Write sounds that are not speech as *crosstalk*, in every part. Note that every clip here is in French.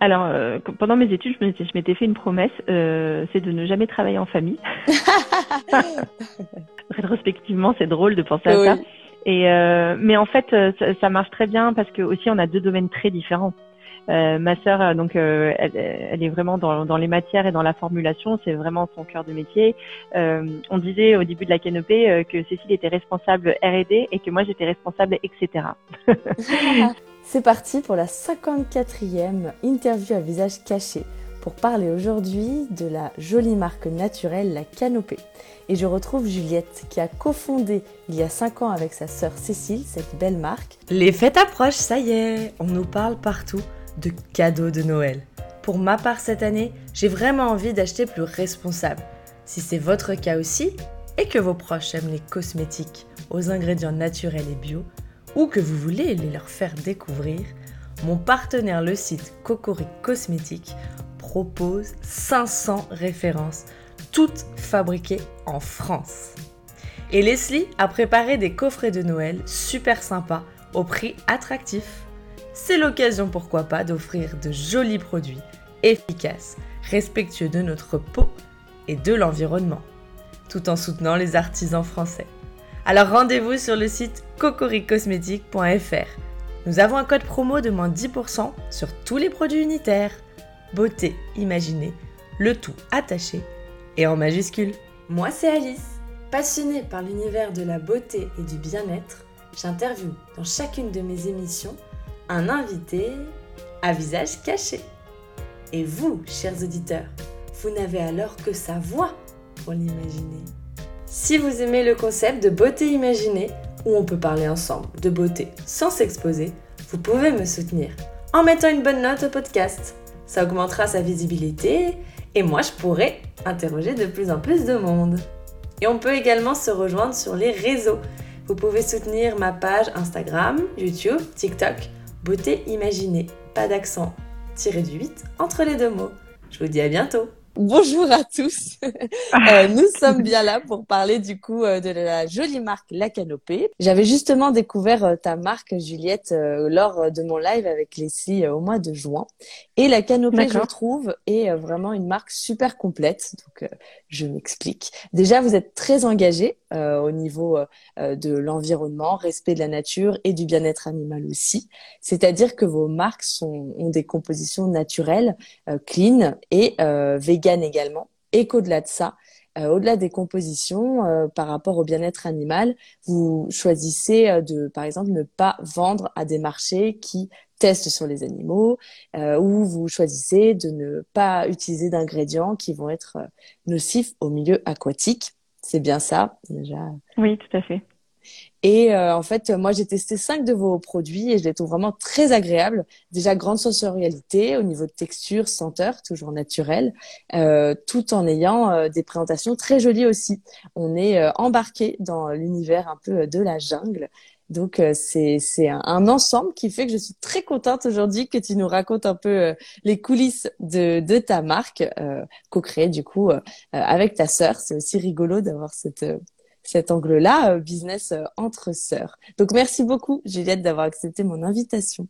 Alors, euh, pendant mes études, je m'étais fait une promesse, euh, c'est de ne jamais travailler en famille. *laughs* Rétrospectivement, c'est drôle de penser à ça. Et euh, mais en fait, ça, ça, marche très bien parce que aussi on a deux domaines très différents. Euh, ma sœur, euh, donc, euh, elle, elle, est vraiment dans, dans, les matières et dans la formulation. C'est vraiment son cœur de métier. on disait au début de la canopée que Cécile était responsable R&D et que moi j'étais responsable, etc. *laughs* C'est parti pour la 54e interview à visage caché pour parler aujourd'hui de la jolie marque naturelle La Canopée. Et je retrouve Juliette qui a cofondé il y a 5 ans avec sa sœur Cécile cette belle marque. Les fêtes approchent, ça y est, on nous parle partout de cadeaux de Noël. Pour ma part cette année, j'ai vraiment envie d'acheter plus responsable. Si c'est votre cas aussi, et que vos proches aiment les cosmétiques aux ingrédients naturels et bio, ou que vous voulez les leur faire découvrir, mon partenaire le site Cocoric Cosmétiques propose 500 références, toutes fabriquées en France. Et Leslie a préparé des coffrets de Noël super sympas au prix attractif c'est l'occasion pourquoi pas d'offrir de jolis produits efficaces, respectueux de notre peau et de l'environnement, tout en soutenant les artisans français. Alors rendez-vous sur le site cocoricosmétique.fr. Nous avons un code promo de moins 10% sur tous les produits unitaires. Beauté imaginée, le tout attaché et en majuscule. Moi c'est Alice, passionnée par l'univers de la beauté et du bien-être. J'interviewe dans chacune de mes émissions un invité à visage caché. Et vous, chers auditeurs, vous n'avez alors que sa voix pour l'imaginer. Si vous aimez le concept de beauté imaginée, où on peut parler ensemble de beauté sans s'exposer, vous pouvez me soutenir en mettant une bonne note au podcast. Ça augmentera sa visibilité et moi je pourrai interroger de plus en plus de monde. Et on peut également se rejoindre sur les réseaux. Vous pouvez soutenir ma page Instagram, YouTube, TikTok Beauté imaginée, pas d'accent, tiré du 8 entre les deux mots. Je vous dis à bientôt. Bonjour à tous. *laughs* Euh, nous sommes bien là pour parler du coup euh, de la jolie marque La Canopée. J'avais justement découvert euh, ta marque Juliette lors de mon live avec Leslie au mois de juin. Et La Canopée, je trouve, est vraiment une marque super complète. Donc je m'explique. Déjà, vous êtes très engagé au niveau de l'environnement, respect de la nature et du bien-être animal aussi. C'est-à-dire que vos marques sont, ont des compositions naturelles, clean et vegan également. Et qu'au-delà de ça, euh, au-delà des compositions, euh, par rapport au bien-être animal, vous choisissez euh, de, par exemple, ne pas vendre à des marchés qui testent sur les animaux, ou vous choisissez de ne pas utiliser d'ingrédients qui vont être nocifs au milieu aquatique. C'est bien ça, déjà? Oui, tout à fait. Et euh, en fait, moi, j'ai testé cinq de vos produits et je les trouve vraiment très agréables. Déjà, grande sensorialité au niveau de texture, senteur, toujours naturel, euh, tout en ayant euh, des présentations très jolies aussi. On est embarqué dans l'univers un peu de la jungle. Donc c'est c'est un, ensemble qui fait que je suis très contente aujourd'hui que tu nous racontes un peu les coulisses de de ta marque co-créée du coup avec ta sœur. C'est aussi rigolo d'avoir cette cet angle-là, euh, business euh, entre sœurs. Donc merci beaucoup Juliette d'avoir accepté mon invitation.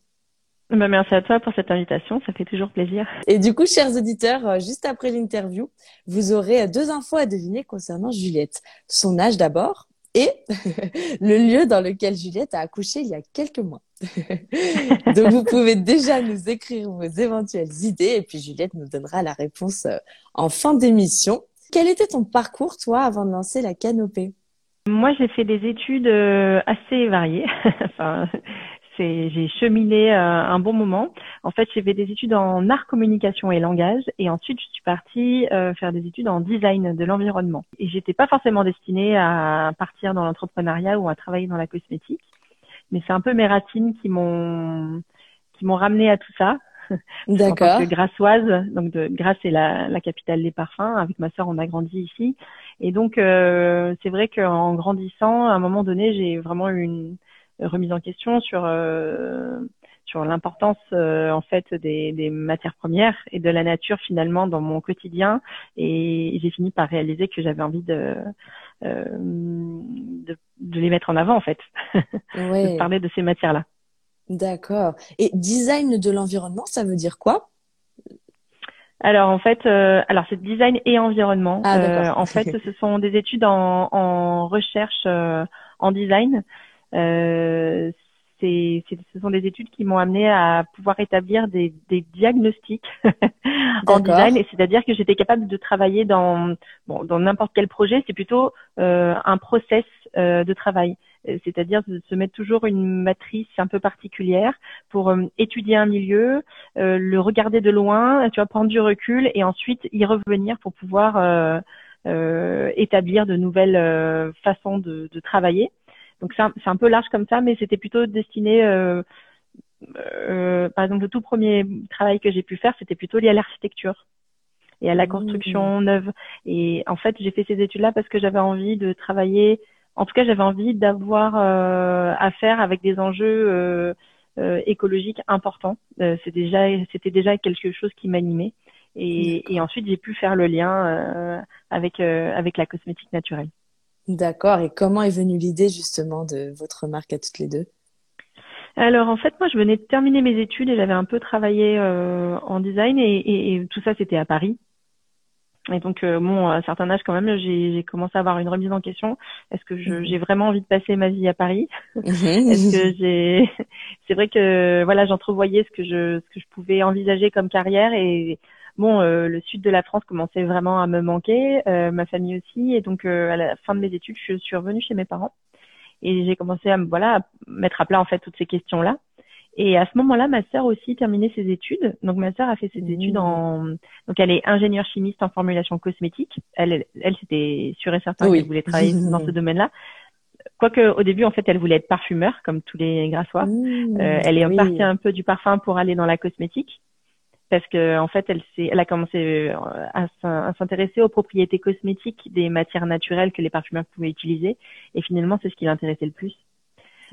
Bah, merci à toi pour cette invitation, ça fait toujours plaisir. Et du coup, chers auditeurs, euh, juste après l'interview, vous aurez deux infos à deviner concernant Juliette. Son âge d'abord et *laughs* le lieu dans lequel Juliette a accouché il y a quelques mois. *laughs* Donc vous pouvez déjà nous écrire vos éventuelles idées et puis Juliette nous donnera la réponse en fin d'émission. Quel était ton parcours, toi, avant de lancer la canopée? Moi, j'ai fait des études euh, assez variées. *laughs* enfin, c'est, j'ai cheminé euh, un bon moment. En fait, j'ai fait des études en art, communication et langage, et ensuite je suis partie euh, faire des études en design de l'environnement. Et j'étais pas forcément destinée à partir dans l'entrepreneuriat ou à travailler dans la cosmétique, mais c'est un peu mes racines qui m'ont qui m'ont ramené à tout ça. *laughs* D'accord. grassoise, donc de Grasse est la, la capitale des parfums. Avec ma sœur, on a grandi ici. Et donc, euh, c'est vrai qu'en grandissant, à un moment donné, j'ai vraiment eu une remise en question sur euh, sur l'importance euh, en fait des, des, matières premières et de la nature finalement dans mon quotidien. Et j'ai fini par réaliser que j'avais envie de, euh, de, de les mettre en avant en fait, *laughs* de parler de ces matières-là. D'accord. Et design de l'environnement, ça veut dire quoi? Alors en fait, euh, alors c'est design et environnement. Ah, euh, en fait, ce sont des études en, en recherche euh, en design. Euh, c'est, ce sont des études qui m'ont amené à pouvoir établir des, des diagnostics *laughs* en design, et c'est-à-dire que j'étais capable de travailler dans bon, dans n'importe quel projet. C'est plutôt euh, un process euh, de travail, c'est-à-dire de se mettre toujours une matrice un peu particulière pour euh, étudier un milieu, euh, le regarder de loin, tu vas prendre du recul et ensuite y revenir pour pouvoir euh, établir de nouvelles façons de, de travailler. Donc c'est un, un, peu large comme ça, mais c'était plutôt destiné, euh, euh, par exemple, le tout premier travail que j'ai pu faire, c'était plutôt lié à l'architecture et à la mmh. construction neuve. Et en fait, j'ai fait ces études-là parce que j'avais envie de travailler. En tout cas, j'avais envie d'avoir euh, affaire avec des enjeux euh, euh, écologiques importants. Euh, c'est déjà, c'était déjà quelque chose qui m'animait. Et, et, ensuite, j'ai pu faire le lien avec avec la cosmétique naturelle. D'accord. Et comment est venue l'idée justement de votre marque à toutes les deux? Alors en fait, moi, je venais de terminer mes études et j'avais un peu travaillé euh, en design et, et, tout ça, c'était à Paris. Et donc, euh, bon, à un certain âge quand même, j'ai commencé à avoir une remise en question. Est-ce que j'ai vraiment envie de passer ma vie à Paris? Mhm. Est-ce que j'ai *laughs* C'est vrai que voilà, j'entrevoyais ce que je ce que je pouvais envisager comme carrière et bon, euh, le sud de la France commençait vraiment à me manquer, euh, ma famille aussi, et donc euh, à la fin de mes études, je suis revenue chez mes parents et j'ai commencé à voilà à mettre à plat en fait toutes ces questions là. Et à ce moment-là, ma sœur aussi terminait ses études. Donc ma sœur a fait ses mmh. études en donc elle est ingénieure chimiste en formulation cosmétique. Elle elle, c'était sûr et certain qu'elle voulait travailler dans ce domaine-là. Quoique au début en fait elle voulait être parfumeur comme tous les grassois. Mmh. elle est partie un peu du parfum pour aller dans la cosmétique parce que en fait elle s'est elle a commencé euh, à, s'intéresser aux propriétés cosmétiques des matières naturelles que les parfumeurs pouvaient utiliser et finalement c'est ce qui l'intéressait le plus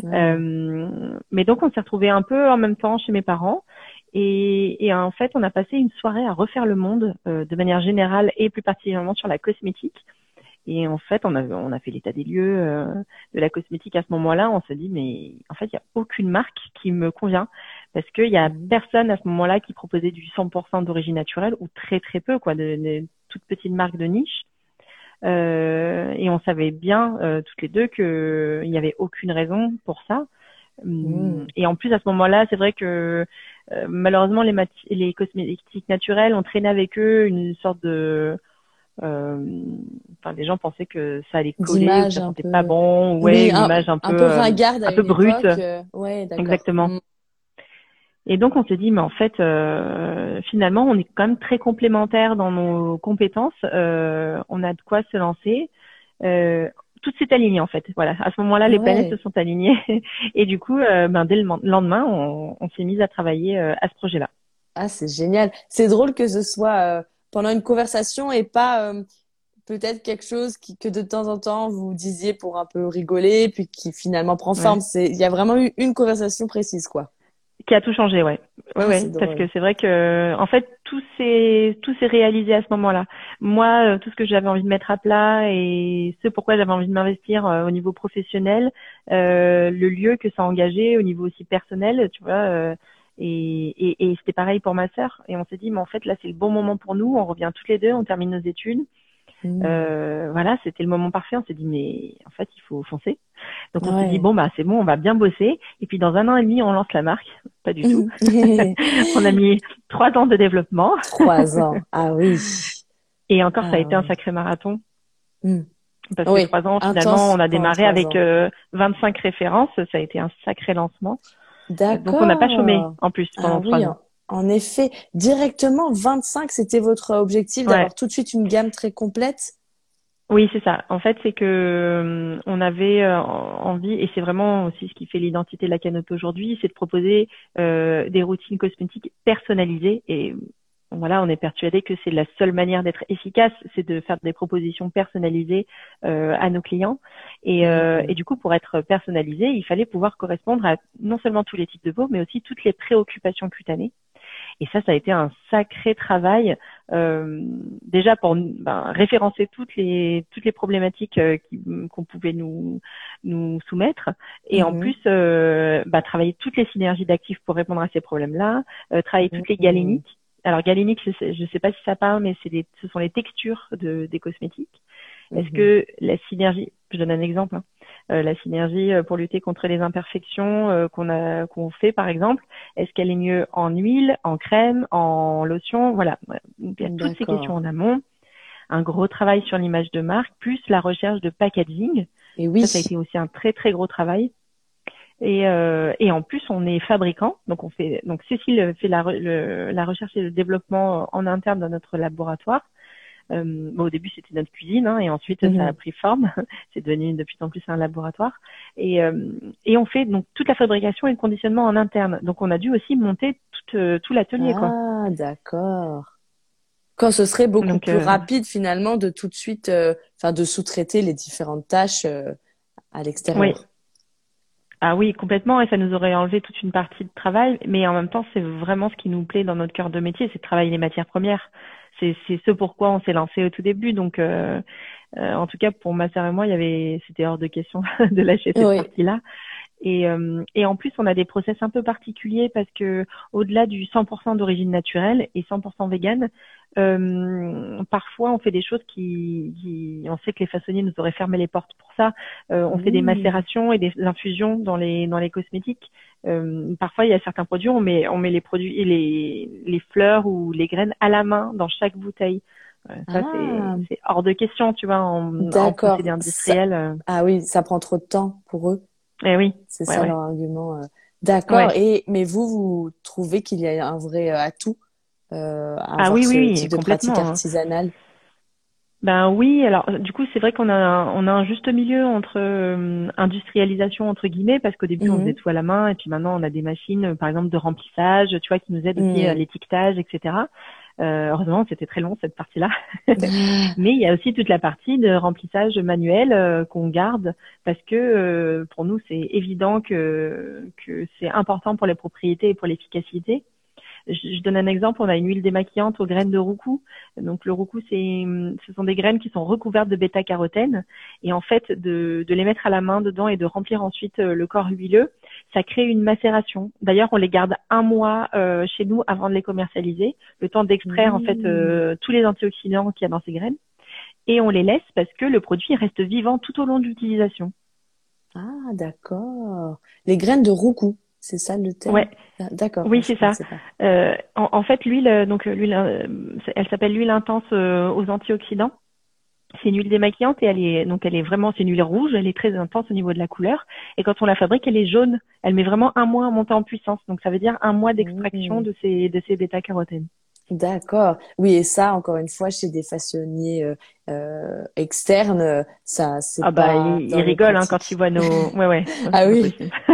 euh, mais donc on s'est retrouvés un peu en même temps chez mes parents et, et en fait on a passé une soirée à refaire le monde euh, de manière générale et plus particulièrement sur la cosmétique et en fait, on a, on a fait l'état des lieux euh, de la cosmétique à ce moment-là. On s'est dit, mais en fait, il n'y a aucune marque qui me convient parce qu'il y a personne à ce moment-là qui proposait du 100% d'origine naturelle ou très très peu, quoi, de, de toutes petites marques de niche. Euh, et on savait bien euh, toutes les deux qu'il n'y avait aucune raison pour ça. Mmh. Et en plus, à ce moment-là, c'est vrai que euh, malheureusement, les, les cosmétiques naturels ont traîné avec eux une sorte de euh, enfin, les gens pensaient que ça allait coller, que ça sentait pas bon, ouais, une image un, peu, un peu ringarde, un peu brute. Euh, ouais, Exactement. Mm. Et donc on s'est dit, mais en fait, euh, finalement, on est quand même très complémentaires dans nos compétences. Euh, on a de quoi se lancer. Euh, tout s'est aligné en fait. Voilà, à ce moment-là, les planètes se sont alignées *laughs* et du coup, euh, ben, dès le lendemain, on, on s'est mis à travailler à ce projet-là. Ah, c'est génial. C'est drôle que ce soit pendant une conversation et pas euh, peut-être quelque chose qui, que de temps en temps vous disiez pour un peu rigoler, puis qui finalement prend forme. C'est, il y a vraiment eu une conversation précise, quoi. Qui a tout changé, ouais. Ouais, ah, ouais. Parce que c'est vrai que, en fait, tout s'est, tout s'est réalisé à ce moment-là. Moi, euh, tout ce que j'avais envie de mettre à plat et ce pourquoi j'avais envie de m'investir euh, au niveau professionnel, le lieu que ça a engagé au niveau aussi personnel, tu vois et, et, et c'était pareil pour ma sœur. Et on s'est dit, mais en fait, là, c'est le bon moment pour nous. On revient toutes les deux, on termine nos études. Mmh. Euh, voilà, c'était le moment parfait. On s'est dit, mais en fait, il faut foncer. Donc, on s'est dit, bon, bah, c'est bon, on va bien bosser. Et puis, dans un an et demi, on lance la marque. Pas du tout. *laughs* on a mis trois ans de développement. Trois ans. *laughs* Ah oui. Et encore, ça a ah été un sacré marathon. Mmh. Parce que trois ans, finalement, on a démarré avec euh, 25 références. Ça a été un sacré lancement. D'accord. Donc on n'a pas chômé en plus pendant ah, oui, En effet, directement 25, c'était votre objectif d'avoir tout de suite une gamme très complète? Oui, c'est ça. En fait, c'est que euh, on avait euh, envie, et c'est vraiment aussi ce qui fait l'identité de la canopée aujourd'hui, c'est de proposer euh, des routines cosmétiques personnalisées. Et voilà, on est persuadé que c'est la seule manière d'être efficace, c'est de faire des propositions personnalisées euh, à nos clients. Et, euh, et, du coup, pour être personnalisé, il fallait pouvoir correspondre à non seulement tous les types de peau, mais aussi toutes les préoccupations cutanées. Et ça, ça a été un sacré travail euh, déjà pour ben, référencer toutes les toutes les problématiques euh, qu'on pouvait nous nous soumettre, et en mmh. plus euh, bah, travailler toutes les synergies d'actifs pour répondre à ces problèmes-là, euh, travailler toutes les galéniques alors galénique, je ne sais pas si ça parle, mais c'est ce sont les textures de, des cosmétiques. Est-ce mhm. que la synergie, je donne un exemple, hein, euh, la synergie euh, pour lutter contre les imperfections euh, qu'on a qu'on fait par exemple, est-ce qu'elle est mieux en huile, en crème, en lotion, voilà. il y a toutes ces questions en amont. Un gros travail sur l'image de marque, plus la recherche de packaging. Et oui. Ça, ça a été aussi un très très gros travail. Et, euh, et en plus, on est fabricant, donc on fait donc Cécile fait la, la recherche et le développement en interne dans notre laboratoire. Euh, bon, au début, c'était notre cuisine, hein, et ensuite, ça a mhm. pris forme. *laughs* c'est devenu de plus en plus un laboratoire. Et, euh, et on fait donc toute la fabrication et le conditionnement en interne. Donc, on a dû aussi monter tout, euh, tout l'atelier. Ah, d'accord. Quand ce serait beaucoup plus rapide finalement de tout de suite, enfin de sous-traiter les différentes tâches à l'extérieur. Oui. Ah oui, complètement, et ça nous aurait enlevé toute une partie de travail, mais en même temps, c'est vraiment ce qui nous plaît dans notre cœur de métier, c'est de travailler les matières premières c'est c'est ce pourquoi on s'est lancé au tout début. Donc, euh, euh, en tout cas, pour ma sœur et moi, il y avait, c'était hors de question *laughs* de lâcher cette partie-là. Et, euh, et en plus, on a des process un peu particuliers parce que au-delà du 100% d'origine naturelle et 100% vegan, euh, parfois on fait des choses qui, qui, on sait que les façonniers nous auraient fermé les portes pour ça. Euh, on fait des macérations et des infusions dans les dans les cosmétiques. Euh, parfois, il y a certains produits, on met on met les produits, les les fleurs ou les graines à la main dans chaque bouteille. ça, ah. c'est hors de question, tu vois, en, en procédé industriel. Ah oui, ça prend trop de temps pour eux. Eh oui. C'est ça leur argument. Euh. D'accord. Et mais vous, vous trouvez qu'il y a un vrai euh, atout? Euh, à ah, oui, ce oui, type de pratique hein. artisanale ben oui, alors du coup c'est vrai qu'on a on a un juste milieu entre industrialisation entre guillemets parce qu'au début on mhm. faisait tout à la main et puis maintenant on a des machines par exemple de remplissage, tu vois, qui nous aident aussi à mhm. l'étiquetage, etc. Euh, heureusement, c'était très long cette partie-là. *laughs* Mais il y a aussi toute la partie de remplissage manuel euh, qu'on garde parce que euh, pour nous, c'est évident que, que c'est important pour les propriétés et pour l'efficacité. Je, donne un exemple, on a une huile démaquillante aux graines de roucou. Donc le roucou, c'est, ce sont des graines qui sont recouvertes de bêta-carotène. Et en fait, de, de les mettre à la main dedans et de remplir ensuite le corps huileux, ça crée une macération. D'ailleurs, on les garde un mois euh, chez nous avant de les commercialiser, le temps d'extraire en fait mmh. euh, tous les antioxydants qu'il y a dans ces graines, et on les laisse parce que le produit reste vivant tout au long de l'utilisation. Ah, d'accord. Les graines de roucou, c'est ça le terme. Ouais. Ah, d'accord. Oui, c'est ça. Euh, en, en, fait, l'huile, donc l'huile, elle s'appelle l'huile intense aux antioxydants c'est une huile démaquillante et elle est donc elle est vraiment c'est une huile rouge, elle est très intense au niveau de la couleur et quand on la fabrique elle est jaune. Elle met vraiment un mois à monter en puissance donc ça veut dire un mois d'extraction mmh. de ces de ces bêta carotènes. D'accord. Oui et ça encore une fois chez des façonniers euh, euh externes ça c'est ah bah ils, rigolent hein, quand ils voient nos *laughs* ouais ouais ah oui *laughs*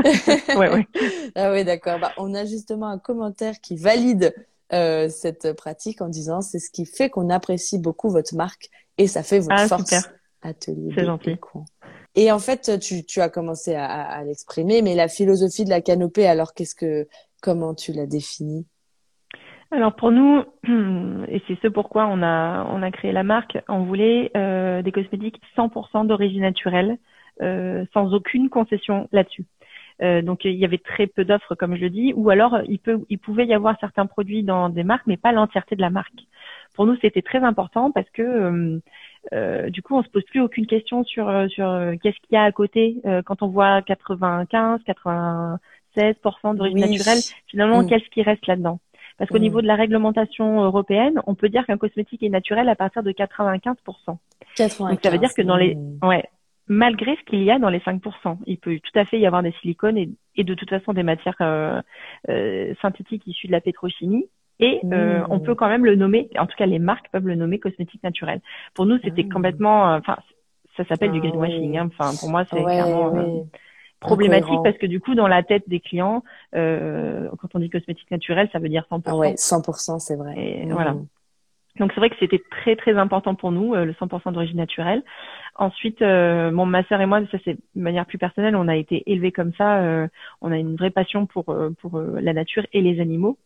ouais ouais ah oui d'accord bah on a justement un commentaire qui valide euh, cette pratique en disant c'est ce qui fait qu'on apprécie beaucoup votre marque et ça fait votre ah, force. Super. Atelier. C'est gentil. Et en fait, tu, tu as commencé à, à l'exprimer, mais la philosophie de la canopée, alors qu'est-ce que, comment tu l'as définie alors pour nous, *clears throat* et c'est ce pourquoi on a on a créé la marque, on voulait euh, des cosmétiques 100% d'origine naturelle, euh, sans aucune concession là-dessus. Euh, donc il y avait très peu d'offres, comme je le dis, ou alors il peut, il pouvait y avoir certains produits dans des marques, mais pas l'entièreté de la marque. Pour nous, c'était très important parce que euh, euh, du coup, on se pose plus aucune question sur sur qu'est-ce qu'il y a à côté quand on voit 95, 96% d'origine naturelle. Finalement, qu'est-ce qui reste là-dedans? Parce qu'au niveau de la réglementation européenne, on peut dire qu'un cosmétique est naturel à partir de 95%. 95. Donc ça veut dire que dans les ouais malgré ce qu'il y a dans les 5%. Il peut tout à fait y avoir des silicones et, et de toute façon des matières euh, euh, synthétiques issues de la pétrochimie. Et euh, mmh. on peut quand même le nommer, en tout cas les marques peuvent le nommer cosmétique naturel. Pour nous, c'était mmh. complètement, euh, enfin, ça s'appelle du ah greenwashing. Hein. Enfin, pour moi, c'est clairement euh, problématique parce que du coup, dans la tête des clients, quand on dit cosmétique naturel, ça veut dire 100%. Ah ouais, 100%, c'est vrai. Et Voilà. Mmh. Donc c'est vrai que c'était très très important pour nous, le 100% d'origine naturelle. Ensuite, euh, mon ma sœur et moi, ça c'est de manière plus personnelle, on a été élevés comme ça. Euh, on a une vraie passion pour euh, pour la nature et les animaux.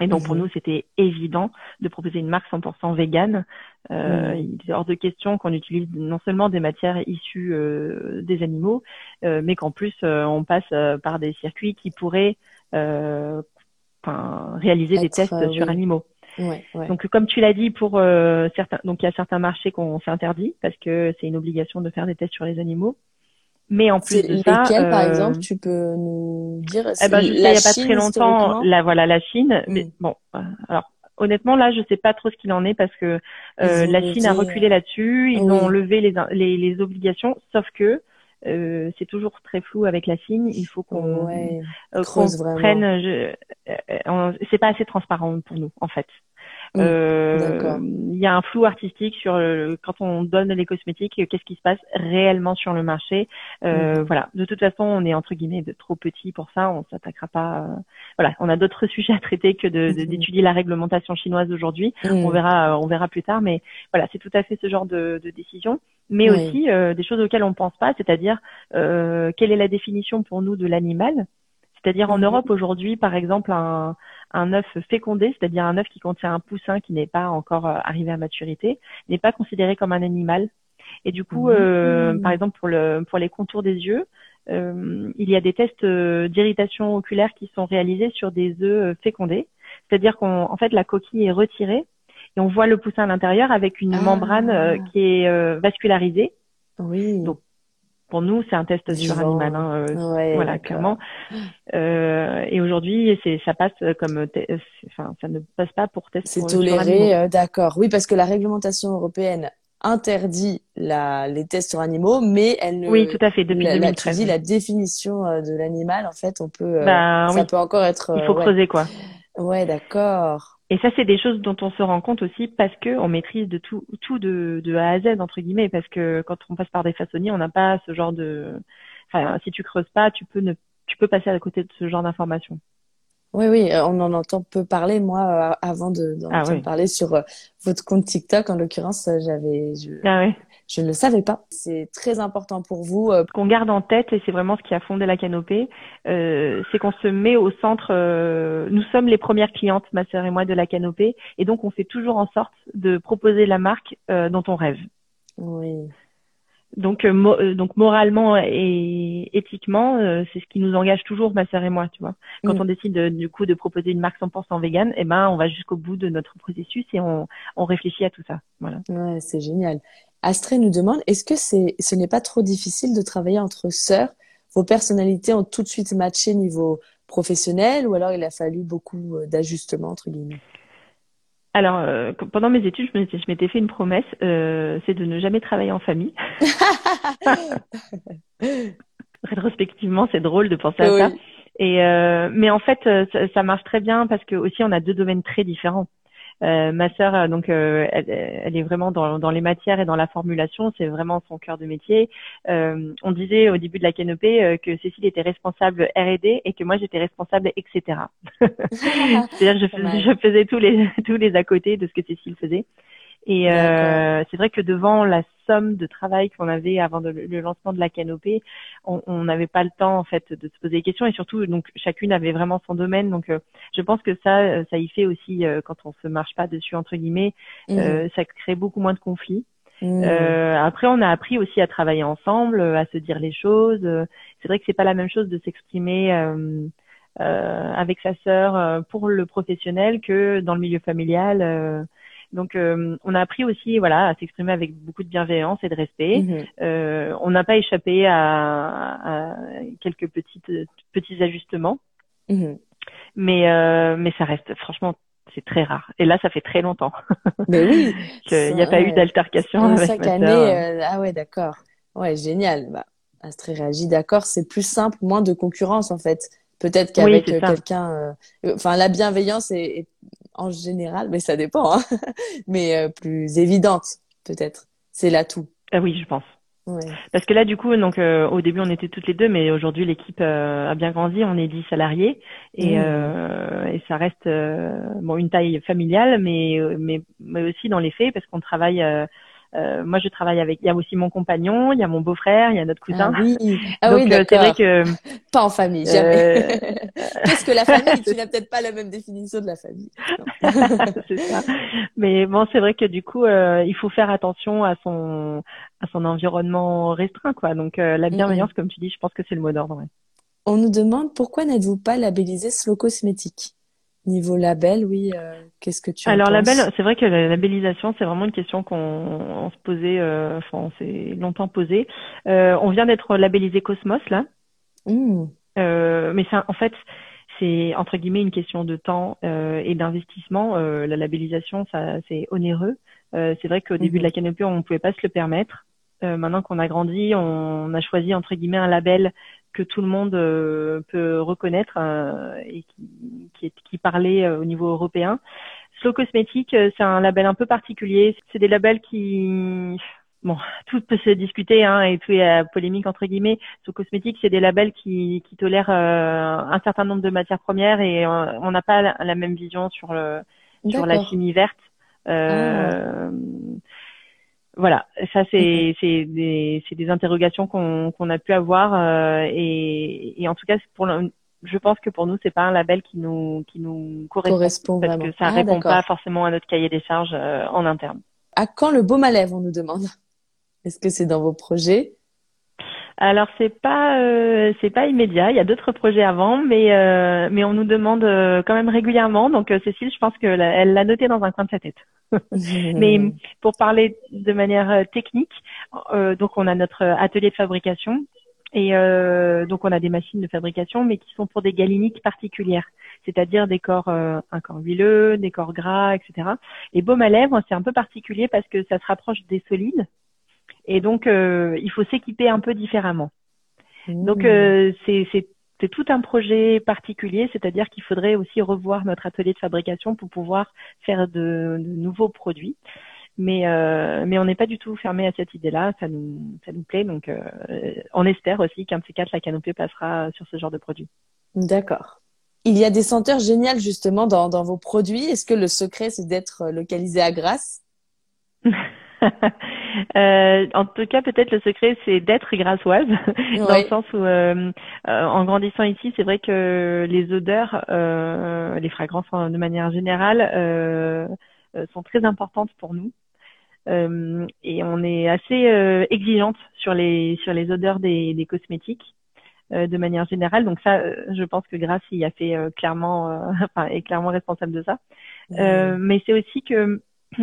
Et donc pour mhm. nous, c'était évident de proposer une marque 100% végane. Mhm. Il est hors de question qu'on utilise non seulement des matières issues des animaux, mais qu'en plus on passe par des circuits qui pourraient réaliser des tests sur animaux. Ouais, Donc comme tu l'as dit pour euh, certains, donc il y a certains marchés qu'on s'est interdit parce que c'est une obligation de faire des tests sur les animaux. Mais en plus de ça, par exemple, tu peux nous dire? Eh ben, il y a pas très longtemps, la voilà la Chine. Mais mm. bon, euh, alors honnêtement là, je sais pas trop ce qu'il en est parce que euh, la Chine a reculé là-dessus. Ils ont levé les, les, les obligations, sauf que euh, c'est toujours très flou avec la Chine. Il faut qu'on ouais, euh, prenne. Je, euh, c'est pas assez transparent pour nous en fait. Euh, il y a un flou artistique sur quand on donne les cosmétiques, qu'est-ce qui se passe réellement sur le marché? Euh. Voilà. De toute façon, on est entre guillemets de trop petit pour ça. On s'attaquera pas. voilà. On a d'autres *laughs* sujets à traiter que d'étudier la réglementation chinoise aujourd'hui. On verra. on verra plus tard. Mais voilà, c'est tout à fait ce genre de, de décision mais aussi euh, des choses auxquelles on pense pas, c'est-à-dire euh, quelle est la définition pour nous de l'animal? C'est-à-dire en. Europe aujourd'hui, par exemple, un, un œuf fécondé, c'est-à-dire un œuf qui contient un poussin qui n'est pas encore euh, arrivé à maturité, n'est pas considéré comme un animal. Et du coup, mhm. par exemple, pour, le, pour les contours des yeux, il y a des tests d'irritation oculaire qui sont réalisés sur des œufs fécondés. C'est-à-dire qu'en fait, la coquille est retirée et on voit le poussin à l'intérieur avec une ah. membrane euh, qui est euh, vascularisée. Oui. Donc pour nous, c'est un test sur animal, hein, euh, voilà, clairement. Euh, et aujourd'hui, c'est ça passe comme, enfin, ça ne passe pas pour test. C'est toléré, d'accord. Oui, parce que la réglementation européenne interdit la, les tests sur animaux, mais elle ne. Oui, tout à fait. Depuis la, 2013. La, la définition de l'animal, en fait, on peut. Bah, ça peut encore être. Il faut creuser, quoi. Ouais, d'accord. Et ça, c'est des choses dont on se rend compte aussi parce que on maîtrise de tout, tout de, de A à Z entre guillemets, parce que quand on passe par des façonniers, on n'a pas ce genre de. Enfin, si tu creuses pas, tu peux ne, tu peux passer à côté de ce genre d'informations. Oui, oui, euh, on en entend peu parler. Moi, euh, avant de d'en ah parler sur euh, votre compte TikTok, en l'occurrence, j'avais, je, ah oui je ne le savais pas. C'est très important pour vous. Qu'on garde en tête, et c'est vraiment ce qui a fondé la canopée, euh, c'est qu'on se met au centre. Euh, nous sommes les premières clientes, ma sœur et moi, de la canopée, et donc on fait toujours en sorte de proposer la marque euh, dont on rêve. Oui. Donc, euh, donc moralement et éthiquement, c'est ce qui nous engage toujours, ma sœur et moi, tu vois. Quand mm. on décide du coup de proposer une marque 100% vegan, eh ben, on va jusqu'au bout de notre processus et on, on réfléchit à tout ça. Voilà. Ouais, c'est génial. Astrée nous demande est-ce que c'est, ce n'est pas trop difficile de travailler entre sœurs? Vos personnalités ont tout de suite matché niveau professionnel ou alors il a fallu beaucoup euh, d'ajustements entre guillemets? Alors, euh, pendant mes études, je m'étais fait une promesse, euh, c'est de ne jamais travailler en famille. *laughs* Rétrospectivement, c'est drôle de penser à ça. Et mais en fait, ça, ça, marche très bien parce que aussi on a deux domaines très différents. Euh, ma sœur, euh, donc, euh, elle, elle, est vraiment dans, dans, les matières et dans la formulation. C'est vraiment son cœur de métier. Euh, on disait au début de la canopée que Cécile était responsable R&D et que moi j'étais responsable, etc. *laughs* C'est-à-dire je, je faisais tous les *laughs* tous les à côté de ce que Cécile faisait. Et euh, c'est vrai que devant la somme de travail qu'on avait avant le lancement de la canopée, on n'avait pas le temps en fait de se poser des questions et surtout donc chacune avait vraiment son domaine. Donc euh, je pense que ça, ça y fait aussi euh, quand on se marche pas dessus entre guillemets, mmh. euh, ça crée beaucoup moins de conflits. Mmh. après, on a appris aussi à travailler ensemble, à se dire les choses. C'est vrai que c'est pas la même chose de s'exprimer. avec sa sœur pour le professionnel que dans le milieu familial. Donc, euh, on a appris aussi, voilà, à s'exprimer avec beaucoup de bienveillance et de respect. Mhm. Euh, on n'a pas échappé à, à, quelques petites petits ajustements, mhm. mais euh, mais ça reste, franchement, c'est très rare. Et là, ça fait très longtemps. *laughs* Mais oui, *laughs* qu'il n'y a pas eu d'altercation avec chaque année. Euh, ah ouais, d'accord. Ouais, génial. Bah, Astrid réagit, d'accord. C'est plus simple, moins de concurrence en fait. Peut-être qu'avec quelqu'un, enfin, la bienveillance est, est en général, mais ça dépend, hein *laughs* mais euh, plus évidente peut-être. C'est l'atout. Ah oui, je pense. Parce que là, du coup, donc euh, au début, on était toutes les deux, mais aujourd'hui, l'équipe euh, a bien grandi. On est 10 salariés et, mmh. et ça reste bon une taille familiale, mais, mais, mais aussi dans les faits, parce qu'on travaille euh, moi, je travaille avec. Il y a aussi mon compagnon, il y a mon beau-frère, il y a notre cousin. Ah oui, *laughs* ah Donc, euh, c'est vrai que *laughs* pas en famille, jamais. Euh, *laughs* Qu'est-ce que la famille Tu n'as peut-être pas la même définition de la famille. c'est ça. Mais bon, c'est vrai que du coup, il faut faire attention à son à son environnement restreint, quoi. Donc, la bienveillance, comme tu dis, je pense que c'est le mot d'ordre. On nous demande pourquoi n'êtes-vous pas labellisé Slow Cosmétique? Niveau label, oui, euh, qu'est-ce que tu Alors en label, c'est vrai que la labellisation, c'est vraiment une question qu'on se posait, euh, enfin on s'est longtemps posé. Euh, on vient d'être labellisé Cosmos là, mmh. mais ça, en fait, c'est entre guillemets une question de temps et d'investissement. la labellisation, ça, c'est onéreux. c'est vrai qu'au début de la mmh. canopée, on ne pouvait pas se le permettre. maintenant qu'on a grandi, on a choisi entre guillemets un label que tout le monde euh, peut reconnaître euh, et qui, qui, qui parlait euh, au niveau européen. Slow Cosmetic, c'est un label un peu particulier. C'est des labels qui bon, *laughs* tout peut se discuter hein, et tout est polémique entre guillemets. Slow Cosmetic, c'est des labels qui, qui tolèrent un certain nombre de matières premières et on n'a pas la, même vision sur le sur la chimie verte. Euh, ah voilà, ça c'est c'est des c'est des interrogations qu'on qu'on a pu avoir euh, et et en tout cas pour je pense que pour nous c'est pas un label qui nous qui nous correspond, parce que ça ah, répond pas forcément à notre cahier des charges euh, en interne. À quand le baume à lèvres on nous demande? Est-ce que c'est dans vos projets? Alors c'est pas euh, c'est pas immédiat. Il y a d'autres projets avant, mais euh, mais on nous demande euh, quand même régulièrement. Donc Cécile, je pense que elle l'a noté dans un coin de sa tête. *laughs* *laughs* mais pour parler de manière technique, donc on a notre atelier de fabrication et donc on a des machines de fabrication, mais qui sont pour des galiniques particulières, c'est-à-dire des corps un corps huileux, des corps gras, etc. Et baume à lèvres, c'est un peu particulier parce que ça se rapproche des solides. Et donc, euh, il faut s'équiper un peu différemment. Donc, euh, c'est tout un projet particulier, c'est-à-dire qu'il faudrait aussi revoir notre atelier de fabrication pour pouvoir faire de, nouveaux produits. Mais, euh, mais on n'est pas du tout fermé à cette idée-là, ça nous, ça nous plaît. Donc, on espère aussi qu'un de ces quatre, la canopée passera sur ce genre de produit. D'accord. Il y a des senteurs géniales justement dans, dans vos produits. Est-ce que le secret, c'est d'être localisé à Grasse? *laughs* *laughs* Euh, en tout cas, peut-être le secret, c'est d'être grassoise, *laughs* dans le sens où, euh, euh, en grandissant ici, c'est vrai que les odeurs, les fragrances de manière générale, sont très importantes pour nous. et on est assez exigeante sur les sur les odeurs des, des cosmétiques de manière générale. Donc ça, je pense que Grace y a fait clairement, *laughs* enfin, est clairement responsable de ça. mais c'est aussi que *clears throat*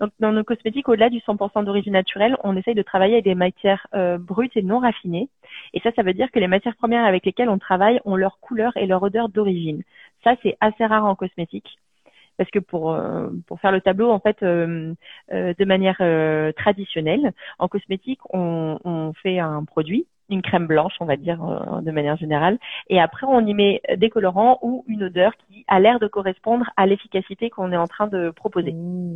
Donc, dans nos cosmétiques, au-delà du 100% d'origine naturelle, on essaye de travailler avec des matières euh, brutes et non raffinées. Et ça, ça veut dire que les matières premières avec lesquelles on travaille ont leur couleur et leur odeur d'origine. Ça, c'est assez rare en cosmétique. Parce que pour, euh, pour faire le tableau, en fait, euh, de manière traditionnelle, en cosmétique, on, on fait un produit, une crème blanche, on va dire de manière générale, et après on y met des colorants ou une odeur qui a l'air de correspondre à l'efficacité qu'on est en train de proposer. Mmh.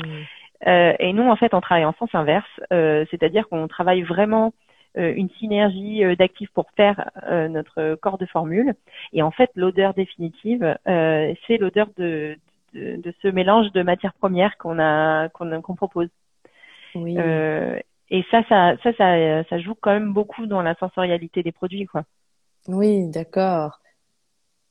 Euh, et nous, en fait, on travaille en sens inverse, euh, c'est-à-dire qu'on travaille vraiment euh, une synergie d'actifs pour faire notre corps de formule. Et en fait, l'odeur définitive, c'est l'odeur de, de, de, ce mélange de matières premières qu'on a qu'on propose. Oui. et ça, ça, ça, ça, ça joue quand même beaucoup dans la sensorialité des produits, quoi. Oui, d'accord.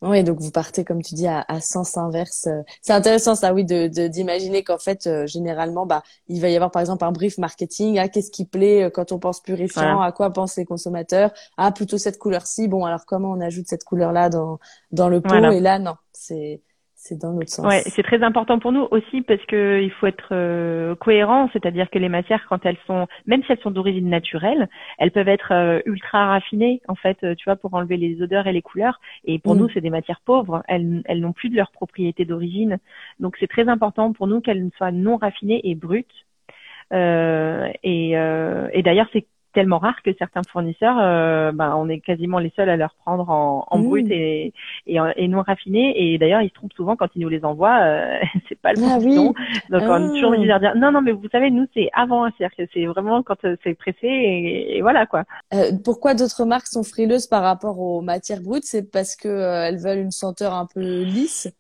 Oui, donc vous partez, comme tu dis, à, à sens inverse. C'est intéressant ça, oui, de d'imaginer qu'en fait, euh, généralement, bah, il va y avoir par exemple un brief marketing. Ah, qu'est-ce qui plaît euh, quand on pense purifiant? À quoi pensent les consommateurs? Ah, plutôt cette couleur-ci. Bon, alors comment on ajoute cette couleur-là dans dans le pot? Et là, non, c'est c'est dans notre sens. Ouais, c'est très important pour nous aussi parce que il faut être euh, cohérent, c'est-à-dire que les matières, quand elles sont, même si elles sont d'origine naturelle, elles peuvent être euh, ultra raffinées en fait, euh, tu vois, pour enlever les odeurs et les couleurs. Et pour mm. nous, c'est des matières pauvres. Elles, elles n'ont plus de leur propriété d'origine. Donc c'est très important pour nous qu'elles soient non raffinées et brutes. et, et d'ailleurs, c'est tellement rare que certains fournisseurs, euh, ben, on est quasiment les seuls à leur prendre en, en mmh. brut et, et, et, non raffiné. Et d'ailleurs, ils se trompent souvent quand ils nous les envoient. Euh, *laughs* c'est pas le bon ah, oui. Donc, on est toujours obligé de leur dire non, non, mais vous savez, nous, c'est avant. C'est-à-dire que c'est vraiment quand euh, c'est pressé et, et, voilà quoi. Euh, pourquoi d'autres marques sont frileuses par rapport aux matières brutes? C'est parce que euh, elles veulent une senteur un peu lisse.